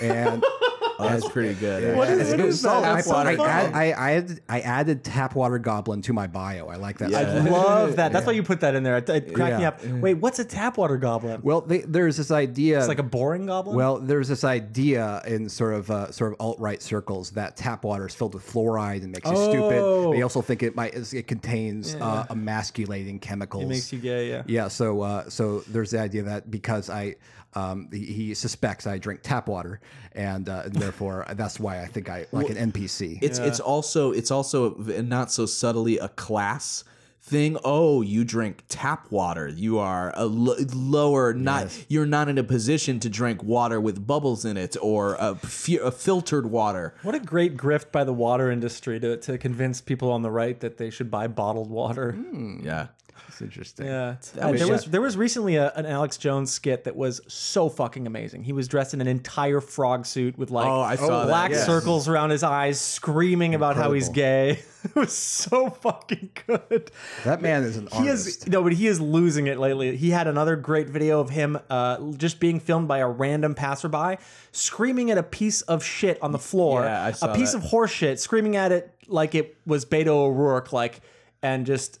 and. oh, that's pretty good. What is- It what was is that? solid. I, I, funny. I, I, added, I added Tapwater Goblin to my bio. I like that. Yeah. I love that. That's why you put that in there. It, it cracked me up. Wait, what's a tap water goblin? Well, they, there's this idea. it's like a boring goblin. well, there's this idea in sort of uh, sort of alt right circles that tap water is filled with fluoride and makes you Oh. stupid. They also think it might it contains uh, emasculating chemicals. it makes you gay. Yeah. Yeah, so uh, so there's the idea that because I um, he, he suspects I drink tap water, and, uh, and therefore that's why I think I like an NPC. It's it's also it's also not so subtly a class thing. Oh, you drink tap water. You are a lower. Not you're not in a position to drink water with bubbles in it or a, a filtered water. What a great grift by the water industry to, to convince people on the right that they should buy bottled water. Yeah. It's interesting. Yeah, uh, there was there was recently a, an Alex Jones skit that was so fucking amazing. He was dressed in an entire frog suit with like Oh, I saw black yes. circles around his eyes, screaming about how he's gay. it was so fucking good. That man is an He artist. is no, but he is losing it lately. He had another great video of him uh, just being filmed by a random passerby, screaming at a piece of shit on the floor, Yeah, I saw a piece that. of horse shit, screaming at it like it was Beto O'Rourke, like, and just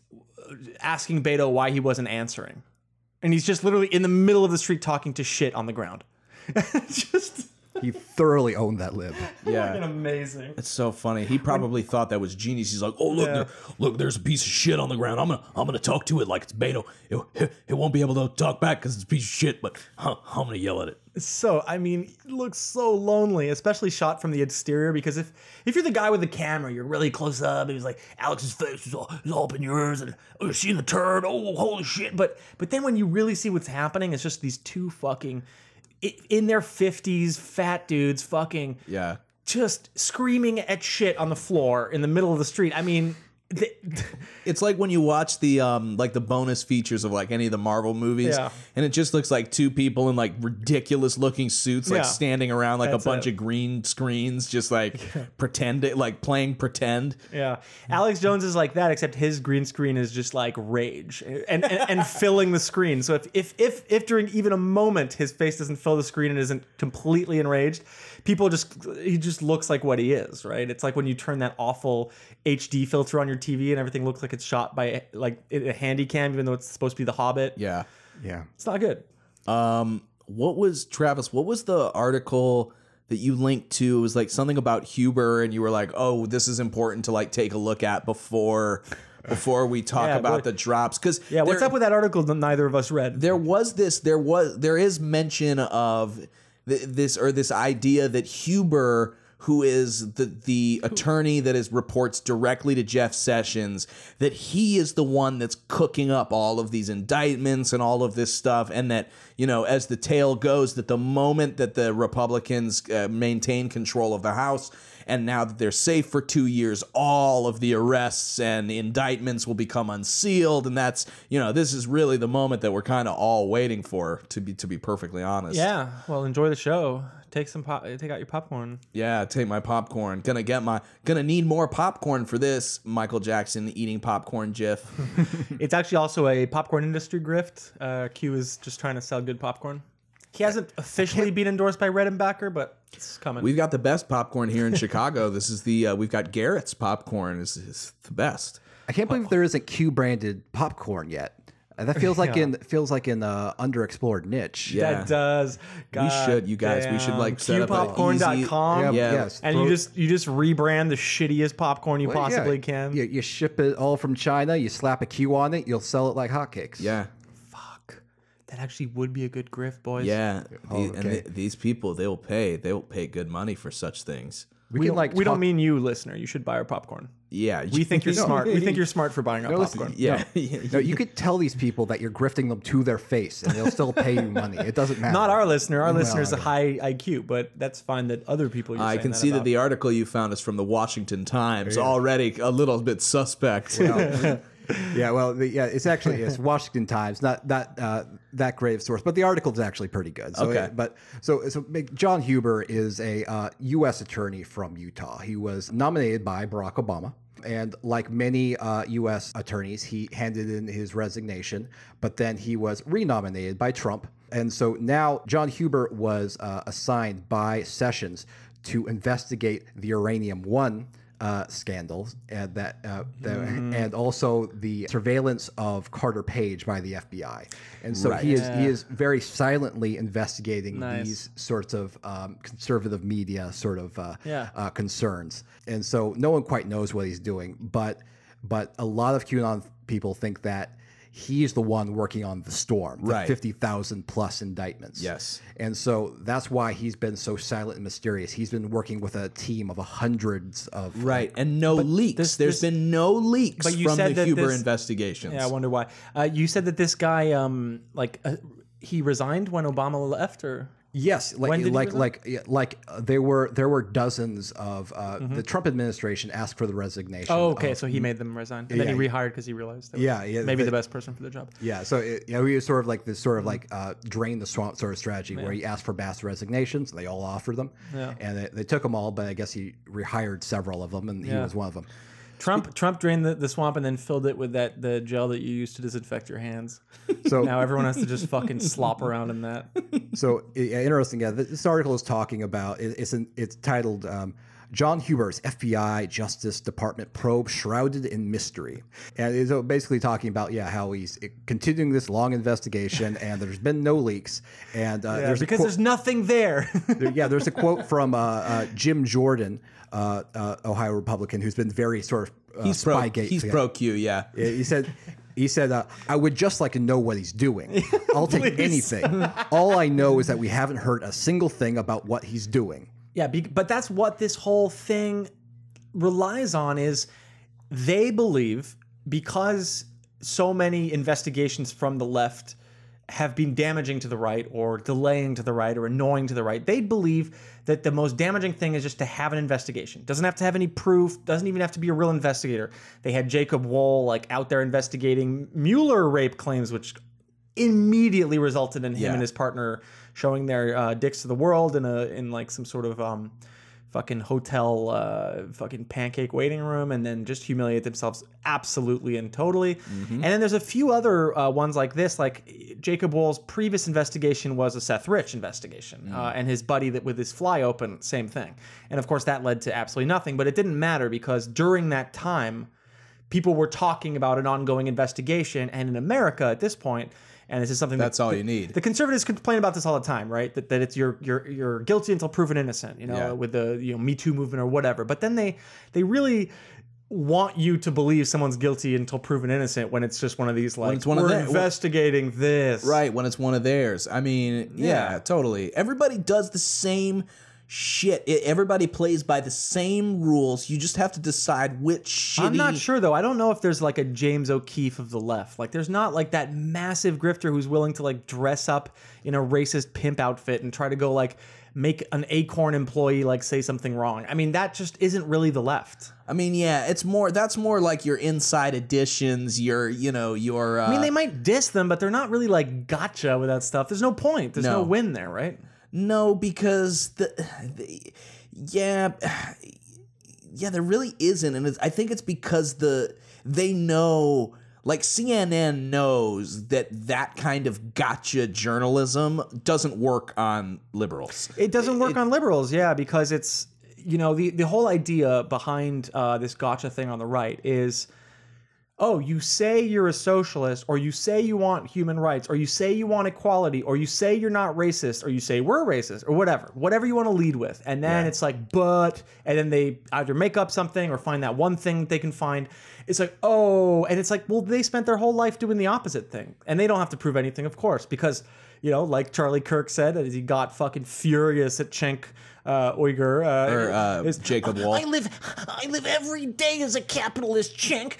asking Beto why he wasn't answering. And he's just literally in the middle of the street talking to shit on the ground. just He thoroughly owned that lib. Yeah. fucking amazing. It's so funny. He probably thought that was genius. He's like, "Oh, look, Yeah. there, look, there's a piece of shit on the ground. I'm gonna, I'm gonna talk to it like it's Beto. It, it won't be able to talk back because it's a piece of shit. But huh, I'm gonna yell at it. So I mean, it looks so lonely, especially shot from the exterior. Because if if you're the guy with the camera, you're really close up. And he's like Alex's face is all, is all up in yours, and oh, you see the turd. Oh, holy shit! But but then when you really see what's happening, it's just these two fucking i- in their fifties, fat dudes, fucking Yeah. just screaming at shit on the floor in the middle of the street. I mean. They, It's like when you watch the um like the bonus features of like any of the Marvel movies, Yeah. and it just looks like two people in like ridiculous looking suits, like Yeah. standing around like That's a bunch it. of green screens, just like pretend like playing pretend. Yeah, Alex Jones is like that, except his green screen is just like rage and and, and filling the screen. So if, if if if during even a moment his face doesn't fill the screen and isn't completely enraged, people just he just looks like what he is, right? It's like when you turn that awful HD filter on your TV and everything looks like it's shot by like a handy cam, even though it's supposed to be The Hobbit. Yeah. Yeah. It's not good. Um, what was Travis? What was the article that you linked to? It was like something about Huber, and you were like, "Oh, this is important to like take a look at before before we talk Yeah, about the drops." Because Yeah, what's up with that article that neither of us read? there was this there was there is mention of th- this or this idea that Huber who is the the attorney that is reports directly to Jeff Sessions, that he is the one that's cooking up all of these indictments and all of this stuff, and that you know, as the tale goes, that the moment that the Republicans uh, maintain control of the House. And now that they're safe for two years, all of the arrests and indictments will become unsealed, and that's you know this is really the moment that we're kind of all waiting for. To be to be perfectly honest, Yeah. Well, enjoy the show. Take some pop. Take out your popcorn. Yeah, take my popcorn. Gonna get my gonna need more popcorn for this. Michael Jackson eating popcorn gif. It's actually also a popcorn industry grift. Uh, Q is just trying to sell good popcorn. He hasn't officially been endorsed by Redenbacher, but it's coming. We've got the best popcorn here in Chicago. This is the uh, we've got Garrett's popcorn is, is the best. I can't believe there isn't Q branded popcorn yet. Uh, That feels like Yeah. in feels like in the underexplored niche. Yeah. That does. We should, you guys. We should, like, set up an qpopcorn.com. Yeah, Yeah. yes. And you just you just rebrand the shittiest popcorn you Well, yeah, possibly can. You, you ship it all from China. You slap a Q on it. You'll sell it like hotcakes. Yeah, Fuck. That actually would be a good grift, boys. yeah. Oh, The- And the, these people, they will pay. They will pay good money for such things. we, We, can like we don't mean you, listener. You should buy our popcorn. Yeah, We think you're No. smart. We think you're smart for buying our No, popcorn. Yeah, No, you could tell these people that you're grifting them to their face, and they'll still pay you money. It doesn't matter. Not our listener. Our listener's a high IQ, but that's fine that other people. I can that see that the article you found is from the Washington Times. Already a little bit suspect. Yeah, well, the, yeah, it's actually it's Washington Times, not not uh, that great of source, but the article is actually pretty good. So, Okay. but so so John Huber is a uh, U.S. attorney from Utah. He was nominated by Barack Obama. And like many uh, U.S. attorneys, he handed in his resignation, but then he was renominated by Trump. And so now John Huber was uh, assigned by Sessions to investigate the Uranium One uh, scandals and that, uh, the, and also the surveillance of Carter Page by the FBI. And so he is he is very silently investigating Nice. these sorts of um, conservative media sort of uh, Yeah. uh, concerns. And so no one quite knows what he's doing, but but a lot of QAnon people think that he's the one working on the storm, the Right. 50,000 plus indictments. Yes. And so that's why he's been so silent and mysterious. He's been working with a team of hundreds of Right, and no leaks. this- There's this- been no leaks But you from said the that Huber this- investigations. Yeah, I wonder why. Uh, you said that this guy, um, like, uh, he resigned when Obama left, or Yes, like like like like uh, there were there were dozens of uh, Mm-hmm. the Trump administration asked for the resignation. oh, okay, of- so he made them resign, and then he rehired because he realized that Yeah, yeah, maybe the- the best person for the job. yeah, so it, you know, he was sort of like this sort of Mm-hmm. like uh, drain the swamp sort of strategy where he asked for mass resignations. They all offered them, Yeah. and they, they took them all. But I guess he rehired several of them, and he Yeah. was one of them. Trump Trump drained the, the swamp and then filled it with that the gel that you use to disinfect your hands. So Now everyone has to just fucking slop around in that. So yeah, interesting. Yeah, this article is talking about. it- It's an, it's titled um, "John Huber's FBI Justice Department probe shrouded in mystery," and it's basically talking about yeah how he's continuing this long investigation, and there's been no leaks, and uh, there's because quote- there's nothing there. yeah, there's a quote from uh, uh, Jim Jordan, uh, uh, Ohio Republican, who's been very sort of uh, he's pro. Spygate. He's yeah. pro Q. Yeah. Yeah, He said, he said, uh, I would just like to know what he's doing. I'll take anything. All I know is that we haven't heard a single thing about what he's doing. Yeah, be, but that's what this whole thing relies on is they believe because so many investigations from the left have been damaging to the right or delaying to the right or annoying to the right. They believe that the most damaging thing is just to have an investigation. Doesn't have to have any proof, doesn't even have to be a real investigator. They had Jacob Wohl like out there investigating Mueller rape claims which immediately resulted in him Yeah. and his partner showing their uh, dicks to the world in a in like some sort of um fucking hotel uh fucking pancake waiting room and then just humiliate themselves absolutely and totally Mm-hmm. and then there's a few other uh, ones like this like jacob Wohl's previous investigation was a seth rich investigation uh, Mm. and his buddy that with his fly open same thing and of course that led to absolutely nothing but it didn't matter because during that time people were talking about an ongoing investigation and in america at this point and this is something That's that all the- you need. The conservatives complain about this all the time, right? That, that it's you're you're you're guilty until proven innocent, you know, Yeah. with the you know Me Too movement or whatever. But then they they really want you to believe someone's guilty until proven innocent when it's just one of these like it's one of we're their- investigating this. Right when it's one of theirs. I mean, yeah, Yeah. totally. Everybody does the same shit, it, everybody plays by the same rules. You just have to decide which shitty. I'm not sure though. I don't know if there's like a James O'Keefe of the left. Like there's not like that massive grifter who's willing to like dress up in a racist pimp outfit and try to go like make an acorn employee like say something wrong. I mean that just isn't really the left. I mean, yeah, it's more. That's more like your inside editions. Your, you know, your. Uh, I mean they might diss them, but they're not really like gotcha with that stuff. There's no point. There's no, No. win there, right? No, because the, the yeah, yeah, there really isn't, and it's, I think it's because the they know, like CNN knows that that kind of gotcha journalism doesn't work on liberals. It doesn't work on liberals, yeah, because it's you know the the whole idea behind uh, this gotcha thing on the right is, oh, you say you're a socialist, or you say you want human rights, or you say you want equality, or you say you're not racist, or you say we're racist, or whatever, whatever you want to lead with, and then it's like, but, and then they either make up something or find that one thing they can find. It's like, oh, and it's like, well, they spent their whole life doing the opposite thing, and they don't have to prove anything, of course, because you know, like Charlie Kirk said, as he got fucking furious at Cenk uh, Uygur. Uh, Or uh, is- Jacob Wohl. I live, I live every day as a capitalist, Cenk.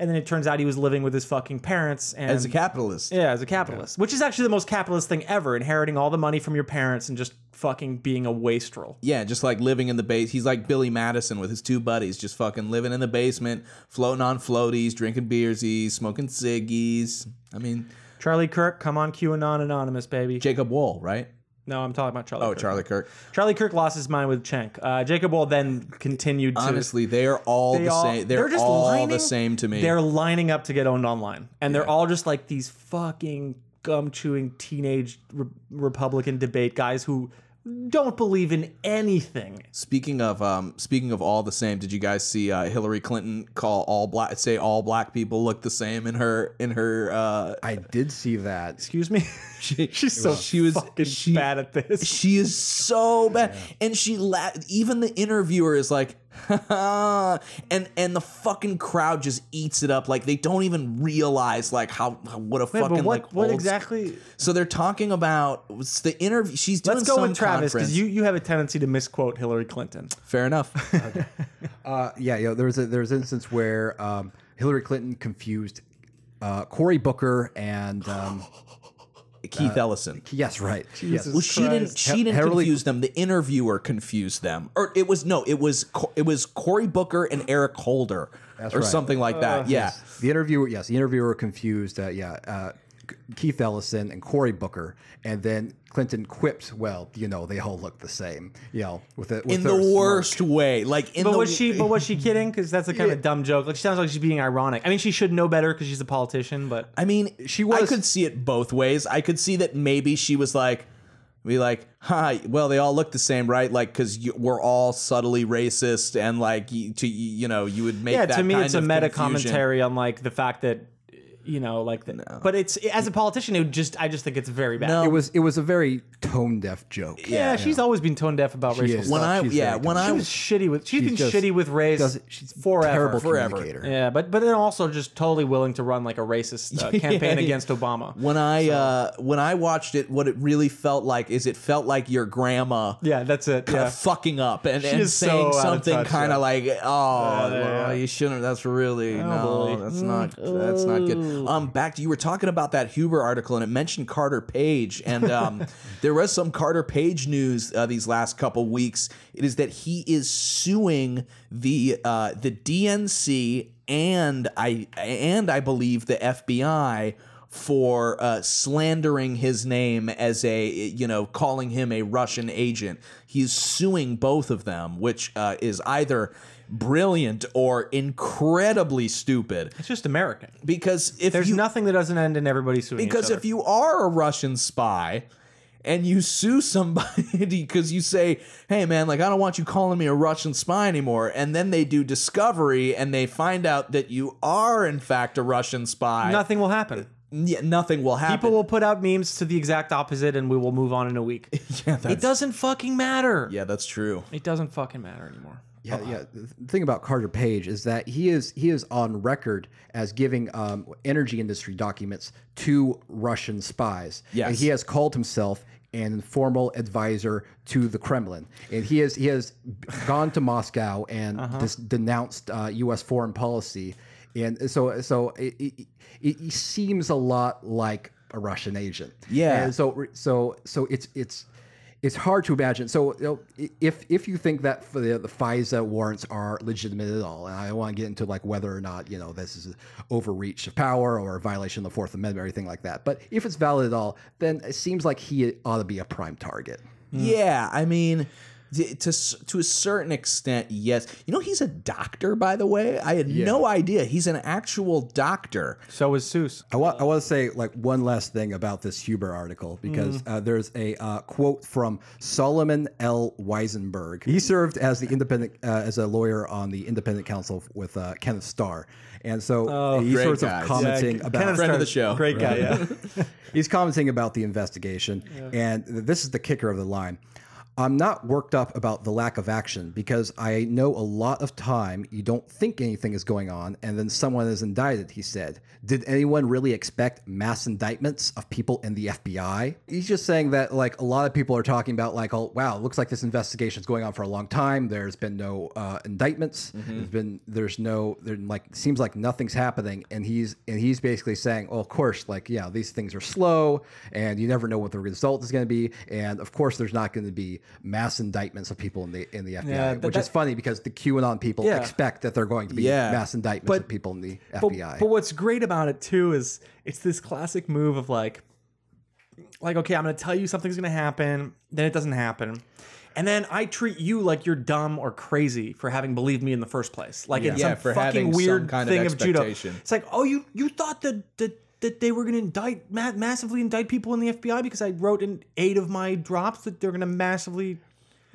And then it turns out he was living with his fucking parents and As a capitalist, yeah, as a capitalist, which is actually the most capitalist thing ever, inheriting all the money from your parents and just fucking being a wastrel. Yeah, just like living in the base. He's like Billy Madison with his two buddies, just fucking living in the basement, floating on floaties, drinking beersies, smoking ciggies. I mean, Charlie Kirk, come on, QAnon Anonymous, baby. Jacob Wohl, right? No, I'm talking about Charlie. Oh, Kirk. Charlie Kirk. Charlie Kirk lost his mind with Cenk. Uh, Jacob Wohl then continued to. Honestly, they are all they the all- same. They're, just all lining, the same to me. They're lining up to get owned online, and they're all just like these fucking gum chewing teenage re- Republican debate guys who don't believe in anything. Speaking of um, speaking of all the same, did you guys see uh, Hillary Clinton call all black say all black people look the same in her in her? Uh, I did see that. Excuse me. She's so she was- fucking she- bad at this. she is so bad, and she la- even the interviewer is like, and and the fucking crowd just eats it up like they don't even realize like how, how what a Wait, fucking but what like what exactly? So they're talking about it's the interview. She's doing Let's go some with Travis because you you have a tendency to misquote Hillary Clinton. Fair enough. Uh, yeah, you know, there was a there was an instance where um, Hillary Clinton confused uh, Cory Booker and um, Keith Ellison. yes, right, yes. Well, she didn't. She didn't Hillary- confuse them. The interviewer confused them, or it was no. It was it was Cory Booker and Eric Holder, or right. something like that. yeah. The interviewer, yes, the interviewer confused, uh, yeah, uh, Keith Ellison and Cory Booker, and then Clinton quipped, "Well, you know, they all look the same," you know, with it in the worst way. Like in But the was she? But was she kidding? Because that's a kind of dumb joke. Like she sounds like she's being ironic. I mean, she should know better because she's a politician. But I mean, She was. I could see it both ways. I could see that maybe she was like, be like, "Hi, well, they all look the same, right? Like, because we're all subtly racist, and like, you, to you know, you would make yeah, that to me, kind it's a meta confusion. commentary on like the fact that you know, like, the, no. but it's as a politician, it would just I just think it's very bad. No. It was it was a very tone deaf joke. yeah, she's always been tone deaf about racial is. stuff. When I She's yeah, when I was shitty with she's She's been shitty with race does- she's forever. terrible Forever. communicator. Yeah, but but then also just totally willing to run like a racist uh, campaign Yeah. against Obama. when I uh when I watched it, what it really felt like is it felt like your grandma Yeah, that's it. Yeah. fucking up and, She and is so saying out of something touch, kind yeah. of like, oh, yeah, well, yeah. you shouldn't. That's really no, that's not that's not good. Um, back to you were talking about that Huber article and it mentioned Carter Page and um, there was some Carter Page news uh, these last couple weeks. It is that he is suing the uh, the DNC and I and I believe the FBI for uh, slandering his name as a you know calling him a Russian agent. He's suing both of them, which uh, is either brilliant or incredibly stupid. It's just American. Because if There's you nothing that doesn't end in everybody suing each because if you are a Russian spy and you sue somebody because you say, "Hey man, like I don't want you calling me a Russian spy anymore," and then they do discovery and they find out that you are in fact a Russian spy, nothing will happen. yeah, nothing will happen. People will put out memes to the exact opposite, and we will move on in a week. yeah, it doesn't fucking matter. yeah, that's true. It doesn't fucking matter anymore. Yeah, yeah. The thing about Carter Page is that he is he is on record as giving um, energy industry documents to Russian spies. Yes. and he has called himself an informal advisor to the Kremlin, and he has he has gone to Moscow and dis- denounced uh, U.S. foreign policy, and so so it, it, it, seems a lot like a Russian agent. Yeah. and so so so it's it's it's hard to imagine. So if if you think that the, the FISA warrants are legitimate at all, and I want to get into like whether or not you know this is an overreach of power or a violation of the Fourth Amendment or anything like that, but if it's valid at all, then it seems like he ought to be a prime target. Yeah, I mean, t- to to a certain extent, yes. You know, he's a doctor, by the way. I had no idea he's an actual doctor. So is Seuss. I want I want to say like one last thing about this Huber article because uh, there's a uh, quote from Solomon L. Wisenberg. He served as the independent uh, as a lawyer on the independent counsel with uh, Kenneth Starr, and so he's great sort of commenting Yeah, about Kenneth Friend of the show. Great guy, yeah. He's commenting about the investigation, and this is the kicker of the line. I'm not worked up about the lack of action because I know a lot of time you don't think anything is going on, and then someone is indicted, he said. Did anyone really expect mass indictments of people in the FBI? He's just saying that, like, a lot of people are talking about, like, oh, wow, it looks like this investigation is going on for a long time. There's been no uh, indictments. There's been, there's no, there, like, seems like nothing's happening. And he's, and he's basically saying, well, of course, like, yeah, these things are slow and you never know what the result is going to be. And of course, there's not going to be mass indictments of people in the in the FBI, Yeah, which is funny because the QAnon people Yeah. expect that they're going to be Yeah. mass indictments But- of people in the But, FBI. but what's great about it too is it's this classic move of like, like okay, I'm going to tell you something's going to happen, then it doesn't happen, and then I treat you like you're dumb or crazy for having believed me in the first place, like it's Yeah, some for fucking having some weird kind of thing of, judo. expectation. It's like, oh, you you thought that that. That they were going to indict, ma- massively indict people in the FBI because I wrote in eight of my drops that they're going to massively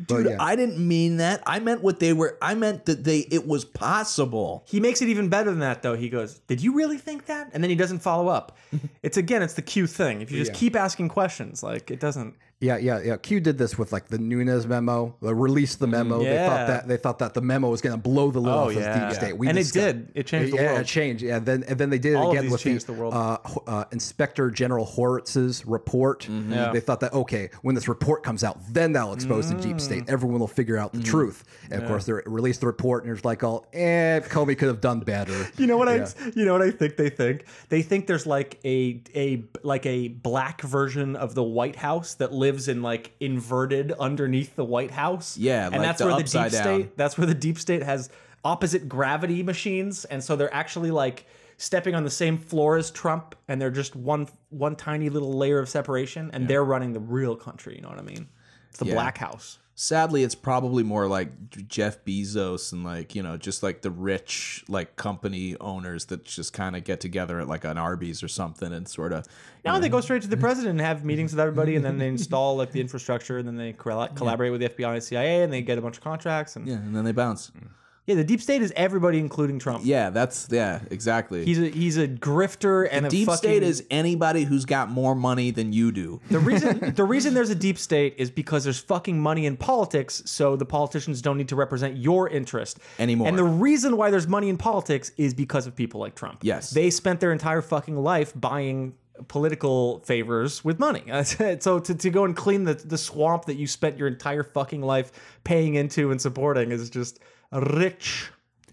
Dude, yeah. I didn't mean that. I meant what they were. I meant that they. It was possible. He makes it even better than that, though. He goes, "Did you really think that?" And then he doesn't follow up. it's again, it's the Q thing. If you just keep asking questions, like it doesn't. Yeah, yeah, yeah. Q did this with like the Nunes memo, the release the memo. They Yeah. thought that they thought that the memo was going to blow the lid Oh, off yeah. of deep state. We And it did. It changed the yeah, it changed. Yeah, then and then they did it All of again with the, the world. Uh, uh, Inspector General Horowitz's report. Mm-hmm. Yeah. They thought that okay, when this report comes out, then that'll expose the deep Mm. state. Everyone will figure out the Mm-hmm. truth. And of course, they released the report, and there's like all, eh, Comey could have done better. You know what. I? You know what I think they think? They think there's like a a like a black version of the White House that lives in like inverted underneath the White House. Yeah, and like that's the where the deep down. state. That's where the deep state has opposite gravity machines, and so they're actually like stepping on the same floor as Trump, and they're just one one tiny little layer of separation, and they're running the real country. You know what I mean? It's the Yeah. Black House. Sadly, it's probably more like Jeff Bezos and like you know just like the rich like company owners that just kind of get together at like an Arby's or something and sort of. No, they go straight to the president and have meetings with everybody, and then they install like the infrastructure, and then they colla- collaborate with the FBI and CIA, and they get a bunch of contracts. And yeah. Yeah, and then they bounce. Mm. The deep state is everybody, including Trump. Yeah, that's yeah, exactly. he's a he's a grifter and a Deep fucking, state is anybody who's got more money than you do. the reason. the reason there's a deep state is because there's fucking money in politics, so the politicians don't need to represent your interest Anymore. And the reason why there's money in politics is because of people like Trump. Yes. they spent their entire fucking life buying political favors with money. so to, to go and clean the, the swamp that you spent your entire fucking life paying into and supporting is just rich.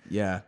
Yeah.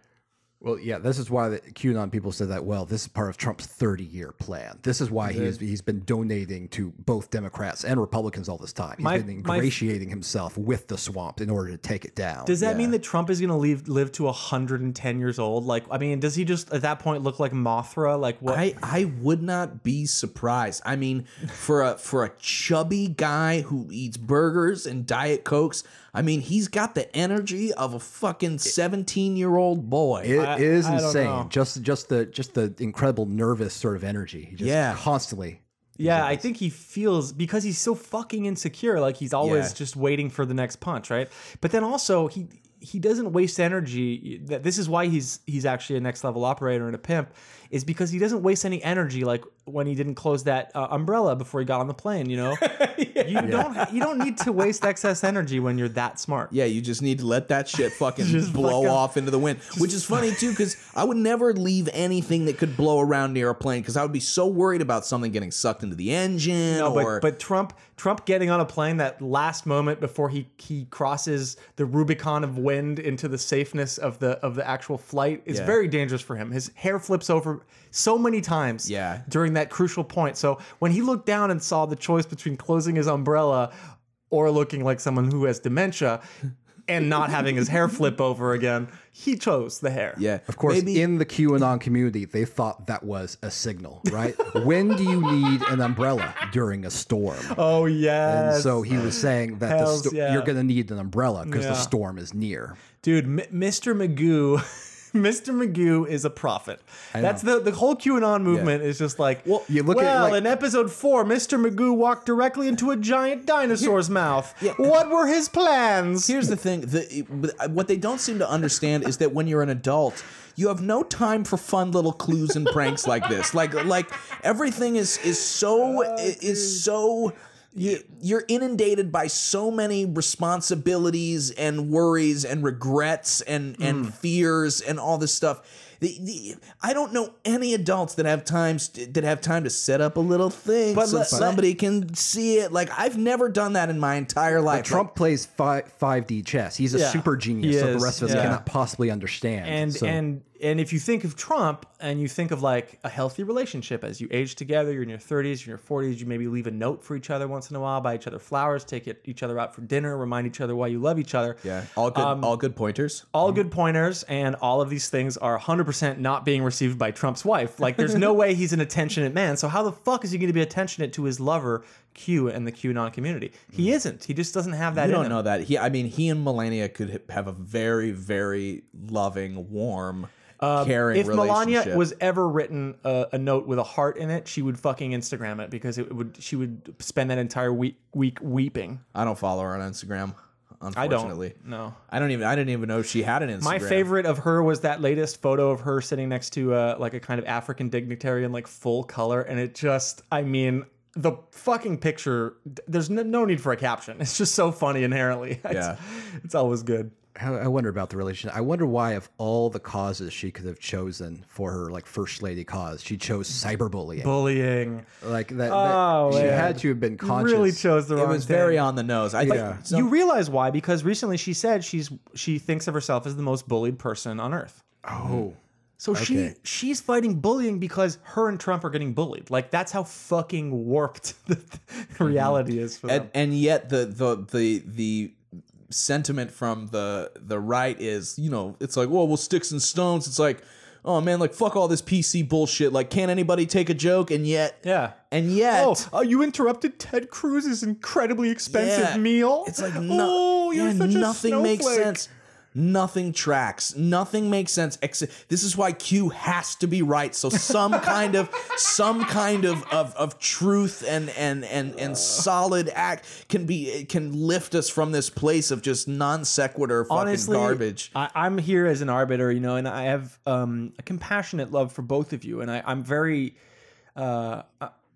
Well, yeah, this is why the QAnon people said that. Well, this is part of Trump's 30-year plan. This is why he's mm-hmm. he's been donating to both Democrats and Republicans all this time. He's My- been my- ingratiating himself with the swamp in order to take it down. Does that Yeah. mean that Trump is going to live live to 110 years old? Like, I mean, does he just at that point look like Mothra? Like what? I, I would not be surprised. I mean, for a for a chubby guy who eats burgers and diet cokes, I mean, he's got the energy of a fucking seventeen year old boy. It I- is I insane. Just just the just the incredible nervous sort of energy. He just Yeah. constantly. Yeah, I think he feels because he's so fucking insecure, like he's always Yeah. just waiting for the next punch, right? But then also he he doesn't waste energy. That this is why he's he's actually a next level operator and a pimp, is because he doesn't waste any energy like when he didn't close that uh, umbrella before he got on the plane. You know, you don't you don't need to waste excess energy when you're that smart. Yeah, you just need to let that shit fucking Just blow fucking- off into the wind. Which is funny too, because I would never leave anything that could blow around near a plane because I would be so worried about something getting sucked into the engine. No, or but but Trump Trump getting on a plane that last moment before he he crosses the Rubicon of wind into the safeness of the of the actual flight is Yeah. very dangerous for him. His hair flips over so many times Yeah. during that crucial point. So when he looked down and saw the choice between closing his umbrella or looking like someone who has dementia and not having his hair flip over again, he chose the hair. yeah, Of course, maybe in the QAnon community, they thought that was a signal, right? when do you need an umbrella during a storm? Oh yes. And so he was saying that the Hells sto- yeah. you're going to need an umbrella because Yeah. the storm is near. Dude, M- Mr. Magoo, Mr. Magoo is a prophet. That's the the whole QAnon movement is just like, well, you look at well, like- in episode four, Mr. Magoo walked directly into a giant dinosaur's mouth. What were his plans? Here's the thing: the, what they don't seem to understand is that when you're an adult, you have no time for fun little clues and pranks like this. Like, like everything is is so oh, is so. You, you're inundated by so many responsibilities and worries and regrets and and mm. fears and all this stuff. The, the, I don't know any adults that have times that have time to set up a little thing But so let- somebody can see it. Like I've never done that in my entire life. Like, Trump plays fi- 5D chess. He's a Yeah, super genius he that the rest of us yeah. cannot possibly understand. and So- and and if you think of Trump and you think of like a healthy relationship as you age together, you're in your 30s, you're in your 40s, you maybe leave a note for each other once in a while, buy each other flowers, take it, each other out for dinner, remind each other why you love each other. Yeah, all good, Um, all good pointers. all good pointers and all of these things are 100% not being received by Trump's wife. Like there's no way he's an attentionate man. So how the fuck is he going to be attentionate to his lover Q and the QAnon community? He isn't. He just doesn't have that You in don't him. know that. He, I mean, he and Melania could have a very, very loving, warm, caring Um, If. Melania was ever written a, a note with a heart in it, she would fucking Instagram it because it would she would spend that entire week week weeping. I don't follow her on Instagram. Unfortunately, I don't. No. I don't even. I didn't even know she had an Instagram. My favorite of her was that latest photo of her sitting next to uh, like a kind of African dignitary in like full color, and it just, I mean, the fucking picture. There's no, no need for a caption. It's just so funny inherently. It's, Yeah. it's always good. I I wonder about the relationship. I wonder why, of all the causes she could have chosen for her like first lady cause, she chose cyberbullying. Bullying. like that, that- Oh, she man. had to have been You conscious. really chose the wrong. It was thing. very on the nose. I Yeah. think some- you realize why? Because recently she said she's she thinks of herself as the most bullied person on earth. Oh, So she she's fighting bullying because her and Trump are getting bullied. Like that's how fucking warped the, the reality is for them. and, and yet the the the the sentiment from the the right is you know it's like well well sticks and stones it's like oh man like fuck all this pc bullshit like can't anybody take a joke and yet yeah. and yet Oh, uh, you interrupted Ted Cruz's incredibly expensive Yeah. meal. It's like no, oh, you're yeah, such a nothing makes sense. Nothing tracks. Nothing makes sense. Except this is why Q has to be right. So some kind of some kind of, of of truth and and and and solid act can be can lift us from this place of just non sequitur fucking Honestly, garbage. I, I'm here as an arbiter, you know, and I have um, a compassionate love for both of you, and I, I'm very, uh,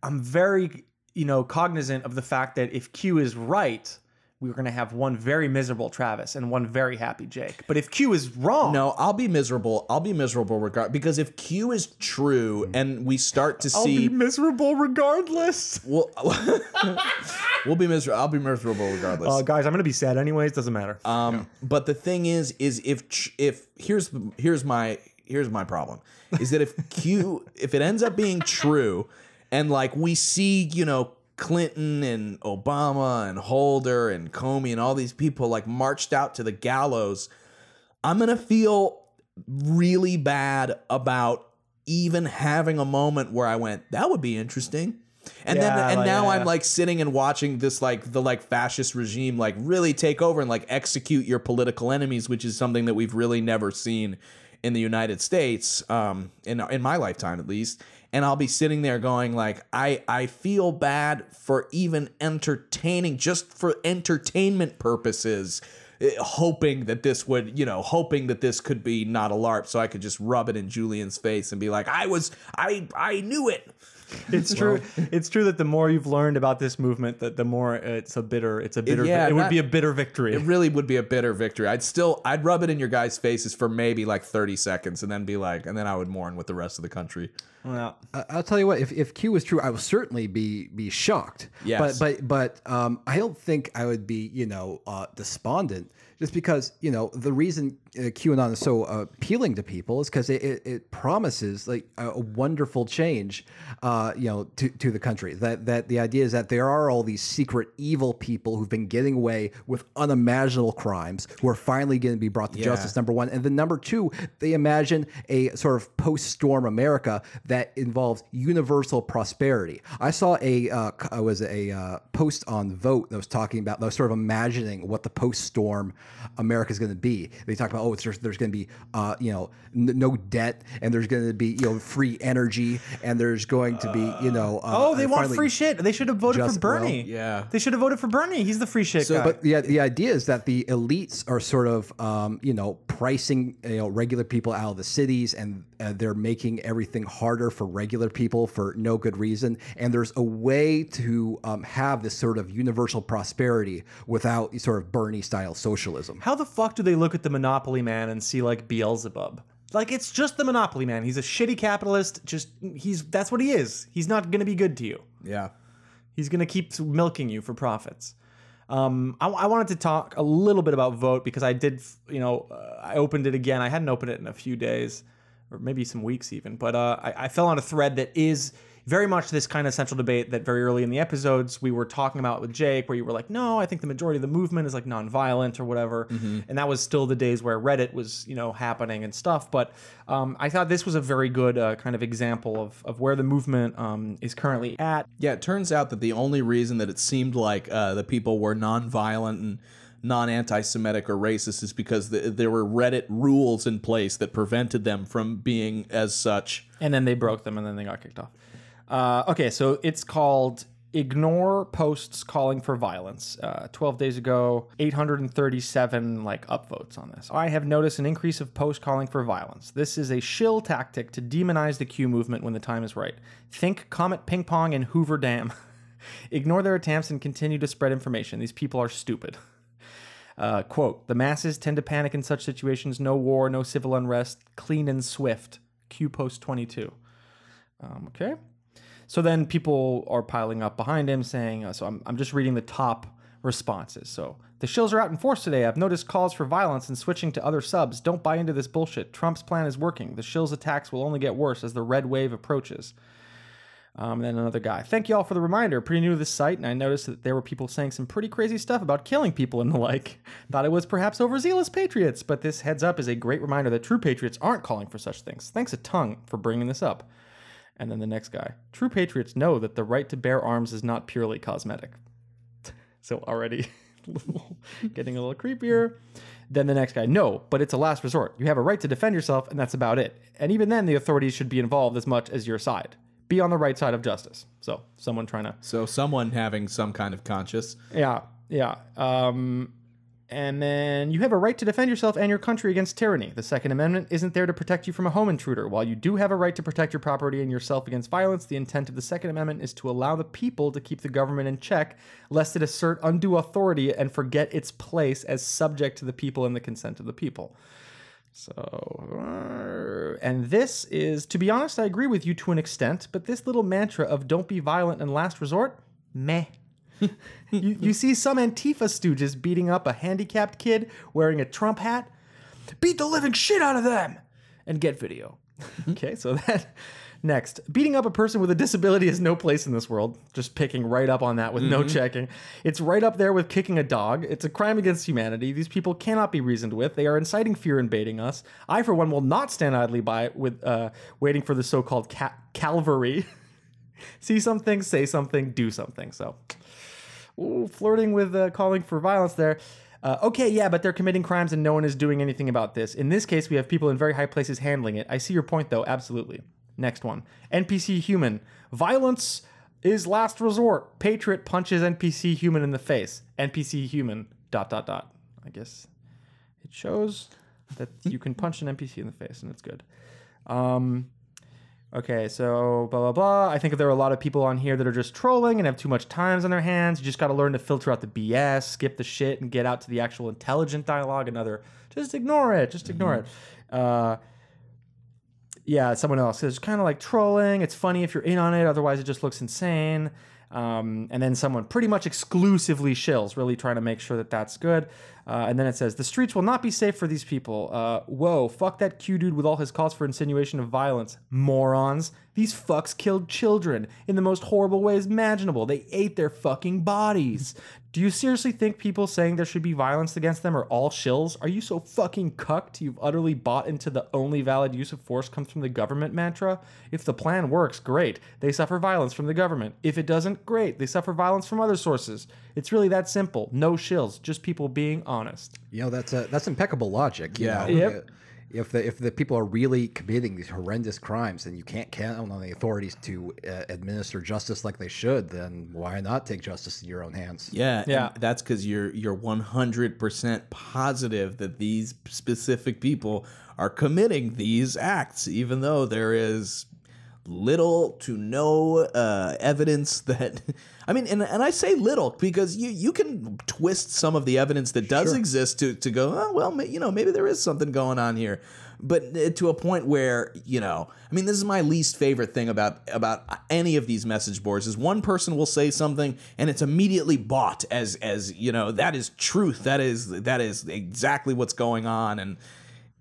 I'm very, you know, cognizant of the fact that if Q is right, we're going to have one very miserable Travis and one very happy Jake. But if Q is wrong, No, I'll be miserable. I'll be miserable regard because if Q is true and we start to see. I'll see be miserable regardless. we'll, we'll be miserable. I'll be miserable regardless. Uh, guys, I'm going to be sad anyways. Doesn't matter. Um, but the thing is, is if if here's here's my here's my problem is that if Q if it ends up being true, and like we see you know Clinton and Obama and Holder and Comey and all these people like marched out to the gallows, I'm gonna feel really bad about even having a moment where I went that would be interesting. And then and like, now yeah. I'm like sitting and watching this like the like fascist regime like really take over and like execute your political enemies, which is something that we've really never seen in the United States, um, in in my lifetime at least. And I'll be sitting there going like, I I feel bad for even entertaining, just for entertainment purposes, eh, hoping that this would, you know, hoping that this could be not a LARP, so I could just rub it in Julian's face and be like, I was, I, I knew it. It's true. It's true that the more you've learned about this movement, that the more it's a bitter. It's a bitter. yeah, it would that- be a bitter victory. It really would be a bitter victory. I'd still, I'd rub it in your guys' faces for maybe like 30 seconds and then be like, and then I would mourn with the rest of the country. well, I- I'll tell you what. If, if Q was true, I would certainly be be shocked. Yes. But but but um, I don't think I would be you know uh, despondent just because you know the reason QAnon is so uh, appealing to people is because it, it, it promises like a, wonderful change, uh, you know, to, to the country. That that the idea is that there are all these secret evil people who've been getting away with unimaginable crimes who are finally going to be brought to Yeah. justice. Number one, and then number two, they imagine a sort of post-storm America that involves universal prosperity. I saw a uh, c- uh, was a uh, post on Voat that was talking about that was sort of imagining what the post-storm America is going to be. They talked about oh, it's, there's, there's going to be uh, you know n- no debt, and there's going to be you know free energy, and there's going to be you know uh, oh, they want free shit. They should have voted just- for Bernie. well, yeah. they should have voted for Bernie. He's the free shit guy. But yeah, the idea is that the elites are sort of um, you know pricing you know regular people out of the cities, and uh, they're making everything harder for regular people for no good reason. And there's a way to um, have this sort of universal prosperity without sort of Bernie style socialism. How the fuck do they look at the Monopoly Man and see like Beelzebub? Like it's just the Monopoly Man. He's a shitty capitalist. Just he's that's what he is. He's not gonna be good to you. Yeah. He's going to keep milking you for profits. Um, I, I wanted to talk a little bit about Voat because I did, you know, uh, I opened it again. I hadn't opened it in a few days, or maybe some weeks even. But uh, I, I fell on a thread that is very much this kind of central debate that very early in the episodes we were talking about with Jake, where you were like, no, I think the majority of the movement is like nonviolent or whatever, and that was still the days where Reddit was, you know, happening and stuff. But um, I thought this was a very good uh, kind of example of of where the movement um, is currently at. Yeah, it turns out that the only reason that it seemed like uh, the people were non-violent and non-anti-Semitic or racist is because the, there were Reddit rules in place that prevented them from being as such. and then they broke them and then they got kicked off. Uh, okay so it's called ignore posts calling for violence. Uh, 12 days ago 837 like upvotes on this. I have noticed an increase of posts calling for violence. This is a shill tactic to demonize the q movement when the time is right. Think comet ping pong and hoover dam. Ignore their attempts and continue to spread information. These people are stupid uh, quote, the masses tend to panic in such situations. No war, no civil unrest, clean and swift. Q post 22. Um, okay. So then people are piling up behind him saying, uh, so I'm, I'm just reading the top responses. So the shills are out in force today. I've noticed calls for violence and switching to other subs. Don't buy into this bullshit. Trump's plan is working. The shills attacks will only get worse as the red wave approaches. Um, and then another guy. Thank you all for the reminder. Pretty new to this site, and I noticed that there were people saying some pretty crazy stuff about killing people and the like. Thought it was perhaps overzealous patriots, but this heads up is a great reminder that true patriots aren't calling for such things. Thanks a ton for bringing this up. And then the next guy. True patriots know that the right to bear arms is not purely cosmetic. So already getting a little creepier. Then the next guy, no, but it's a last resort. You have a right to defend yourself, and that's about it. And even then, the authorities should be involved as much as your side. Be on the right side of justice. So someone trying to So someone having some kind of conscience. yeah, yeah. Um, and then you have a right to defend yourself and your country against tyranny. The Second Amendment isn't there to protect you from a home intruder. While you do have a right to protect your property and yourself against violence, the intent of the Second Amendment is to allow the people to keep the government in check, lest it assert undue authority and forget its place as subject to the people and the consent of the people. So, and this is, to be honest, I agree with you to an extent, but this little mantra of don't be violent and last resort, meh. you, you see some Antifa stooges beating up a handicapped kid wearing a Trump hat. Beat the living shit out of them and get video. okay, so that next. Beating up a person with a disability is no place in this world. Just picking right up on that with no checking. It's right up there with kicking a dog. It's a crime against humanity. These people cannot be reasoned with. They are inciting fear and baiting us. I, for one, will not stand idly by with uh, waiting for the so-called ca- Calvary. See something, say something, do something. So Ooh, flirting with uh, calling for violence there. Uh, okay, yeah, but they're committing crimes and no one is doing anything about this. In this case, we have people in very high places handling it. I see your point, though, absolutely. Next one NPC human. Violence is last resort. Patriot punches NPC human in the face. NPC human, dot, dot, dot. I guess it shows that you can punch an NPC in the face, and it's good. Um, okay, so blah blah blah. I think there are a lot of people on here that are just trolling and have too much times on their hands. You just got to learn to filter out the BS, skip the shit, and get out to the actual intelligent dialogue. Another, just ignore it. Just ignore it. Uh, yeah, someone else says kind of like trolling. It's funny if you're in on it, otherwise it just looks insane. Um, and then someone pretty much exclusively shills, really trying to make sure that that's good. Uh, and then it says the streets will not be safe for these people. Uh, whoa, fuck that Q dude with all his calls for insinuation of violence, morons. These fucks killed children in the most horrible ways imaginable. They ate their fucking bodies. Do you seriously think people saying there should be violence against them are all shills? Are you so fucking cucked you've utterly bought into the only valid use of force comes from the government mantra? If the plan works, great. They suffer violence from the government. If it doesn't, great. They suffer violence from other sources. It's really that simple. No shills, just people being honest. You know, that's a, that's impeccable logic. You Yeah. know? Yep. If the if the people are really committing these horrendous crimes, and you can't count on the authorities to uh, administer justice like they should. Then why not take justice in your own hands? Yeah, Yeah. that's because you're you're one hundred percent positive that these specific people are committing these acts, even though there is little to no uh, evidence that. I mean, and, and I say little because you you can twist some of the evidence that does exist to to go, oh well, ma- you know, maybe there is something going on here, but uh, to a point where you know, I mean, this is my least favorite thing about about any of these message boards is one person will say something and it's immediately bought as as you know that is truth, that is that is exactly what's going on, and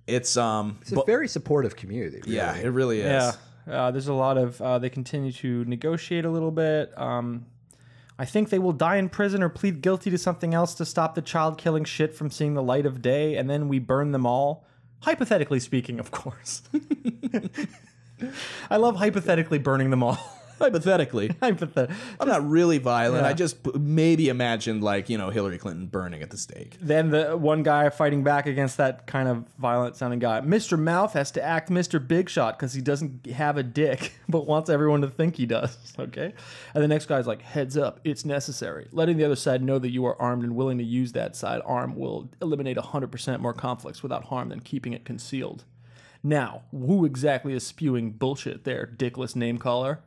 it's um, It's a very supportive community. Really. yeah, it really is. Yeah, uh, there's a lot of. Uh, they continue to negotiate a little bit. Um, I think they will die in prison or plead guilty to something else to stop the child killing shit from seeing the light of day, and then we burn them all. Hypothetically speaking, of course. I love hypothetically burning them all. Hypothetically, Hypothet- I'm not really violent. Yeah. I just p- maybe imagined like you know Hillary Clinton burning at the stake. then the one guy fighting back against that kind of violent sounding guy. Mr. Mouth has to act Mr. Big Shot because he doesn't have a dick, but wants everyone to think he does. Okay. And the next guy's like, heads up, it's necessary. Letting the other side know that you are armed and willing to use that side arm will eliminate 100% more conflicts without harm than keeping it concealed. Now, who exactly is spewing bullshit there, dickless name caller?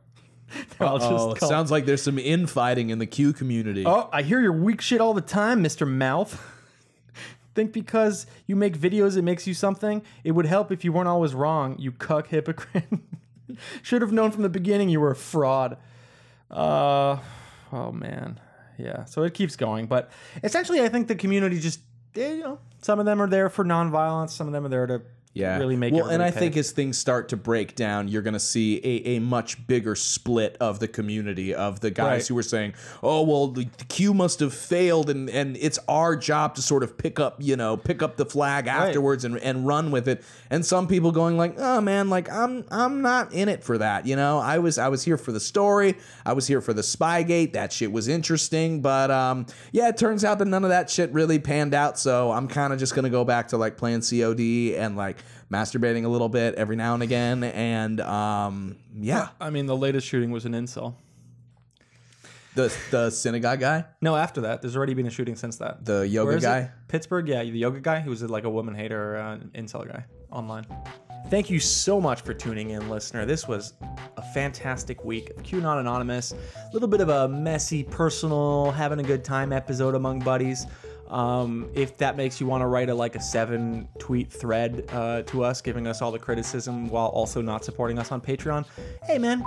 They're all just Oh, it sounds like there's some infighting in the Q community. Oh, I hear your weak shit all the time, Mr. Mouth. Think because you make videos it makes you something? It would help if you weren't always wrong, you cuck hypocrite. Should have known from the beginning you were a fraud. Uh oh man. Yeah. So it keeps going, but essentially I think the community just eh, you know, some of them are there for nonviolence, some of them are there to yeah, really make well, and I think as things start to break down, you're going to see a, a much bigger split of the community of the guys Right. who are saying, "Oh, well, the the Q must have failed, and and it's our job to sort of pick up, you know, pick up the flag afterwards and, and run with it." And some people going like, "Oh man, like I'm I'm not in it for that, you know. I was I was here for the story, I was here for the Spygate. That shit was interesting, but um, yeah, it turns out that none of that shit really panned out. So I'm kind of just gonna go back to like playing COD and like masturbating a little bit every now and again, and um, yeah, I mean the latest shooting was an incel. the the synagogue guy, No, after that, there's already been a shooting since that. the yoga Where is guy. it? Pittsburgh, yeah, the yoga guy. He was like a woman hater, uh, incel guy online. Thank you so much for tuning in, listener. This was a fantastic week of QAnon Anonymous. A little bit of a messy, personal, having a good time episode among buddies. Um, if that makes you want to write a like a seven tweet thread uh, to us, giving us all the criticism while also not supporting us on Patreon, hey man,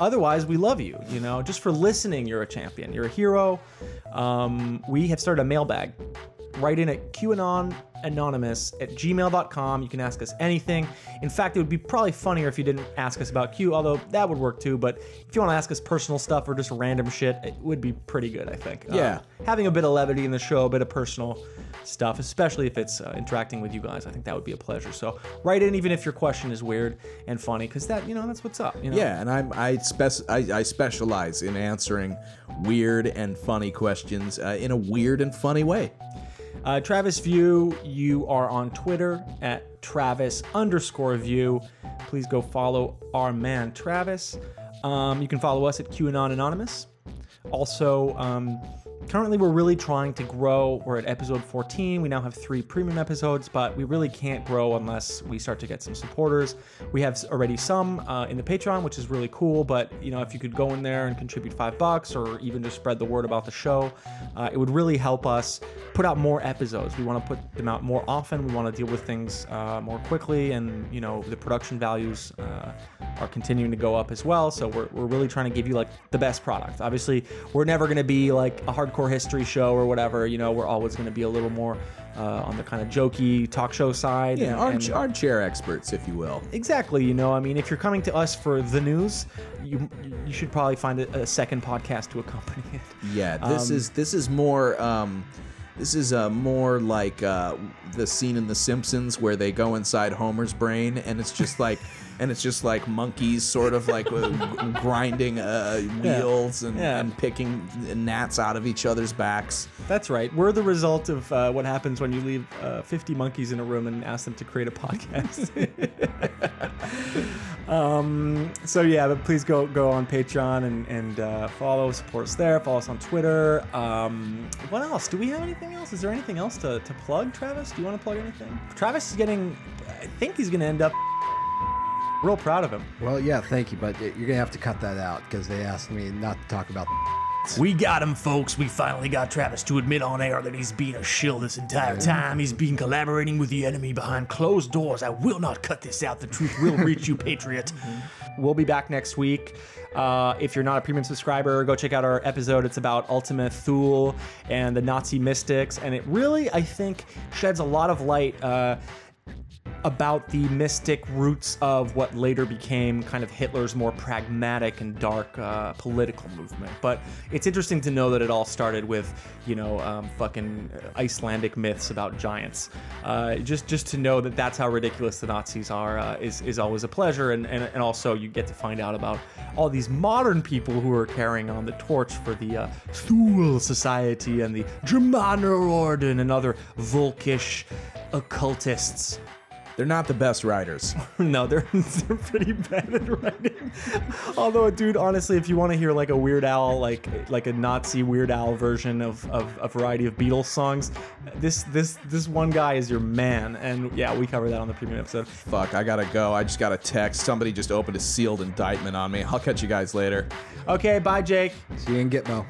otherwise we love you you know? Just for listening you're a champion. You're a hero. Um, we have started a mailbag write in at qanon anonymous at gmail.com you can ask us anything. In fact it would be probably funnier if you didn't ask us about q although that would work too but if you want to ask us personal stuff or just random shit it would be pretty good i think. Yeah. Um, having a bit of levity in the show a bit of personal stuff especially if it's uh, interacting with you guys i think that would be a pleasure. So write in even if your question is weird and funny because that you know that's what's up you know? Yeah, and I'm I spec I, I specialize in answering weird and funny questions uh, in a weird and funny way. Uh, Travis View, you are on Twitter at Travis underscore View. Please go follow our man Travis. Um, you can follow us at QAnon Anonymous. Also, um, currently we're really trying to grow. We're at episode 14. We now have three premium episodes, but we really can't grow unless we start to get some supporters. We have already some uh, in the Patreon, which is really cool. But you know, if you could go in there and contribute five bucks, or even just spread the word about the show, uh, it would really help us put out more episodes. We want to put them out more often. We want to deal with things uh, more quickly, and you know, the production values uh, are continuing to go up as well. So we're, we're really trying to give you like the best product. Obviously, we're never going to be like a hardcore history show or whatever. You know, we're always going to be a little more uh, on the kind of jokey talk show side. Yeah, and- arm, and- armchair experts, if you will. Exactly. You know, I mean, if you're coming to us for the news, you you should probably find a, a second podcast to accompany it. Yeah, this Um, is this is more um, this is uh, more like uh, the scene in The Simpsons where they go inside Homer's brain and it's just like and it's just like monkeys sort of like grinding uh, wheels and, Yeah. and picking gnats out of each other's backs. That's right. We're the result of uh, what happens when you leave uh, 50 monkeys in a room and ask them to create a podcast. um, so yeah, but please go go on Patreon and and uh, follow, support us there. Follow us on Twitter. Um, what else? Do we have anything else? Is there anything else to, to plug, Travis? Do you want to plug anything? Travis is getting. I think he's going to end up. Real proud of him. Well, yeah, thank you, but you're gonna have to cut that out because they asked me not to talk about. We got him, folks. We finally got Travis to admit on air that he's been a shill this entire time. He's been collaborating with the enemy behind closed doors. I will not cut this out. The truth will reach you, Patriot. We'll be back next week. Uh, if you're not a premium subscriber, go check out our episode. It's about Ultima Thule and the Nazi mystics. And it really, I think, sheds a lot of light uh, about the mystic roots of what later became kind of Hitler's more pragmatic and dark uh, political movement. But it's interesting to know that it all started with, you know, um, fucking Icelandic myths about giants. Uh, just just to know that that's how ridiculous the Nazis are uh, is is always a pleasure, and, and and also you get to find out about all these modern people who are carrying on the torch for the uh, Thule Society and the Germanenorden and other Volkish occultists. They're not the best writers. no, they're they're pretty bad at writing. Although, dude, honestly, if you want to hear like a Weird Al, like like a Nazi Weird Al version of, of a variety of Beatles songs, this this this one guy is your man. And yeah, we cover that on the premium episode. Fuck, I gotta go. I just got a text. Somebody just opened a sealed indictment on me. I'll catch you guys later. Okay, bye, Jake. See you in Gitmo.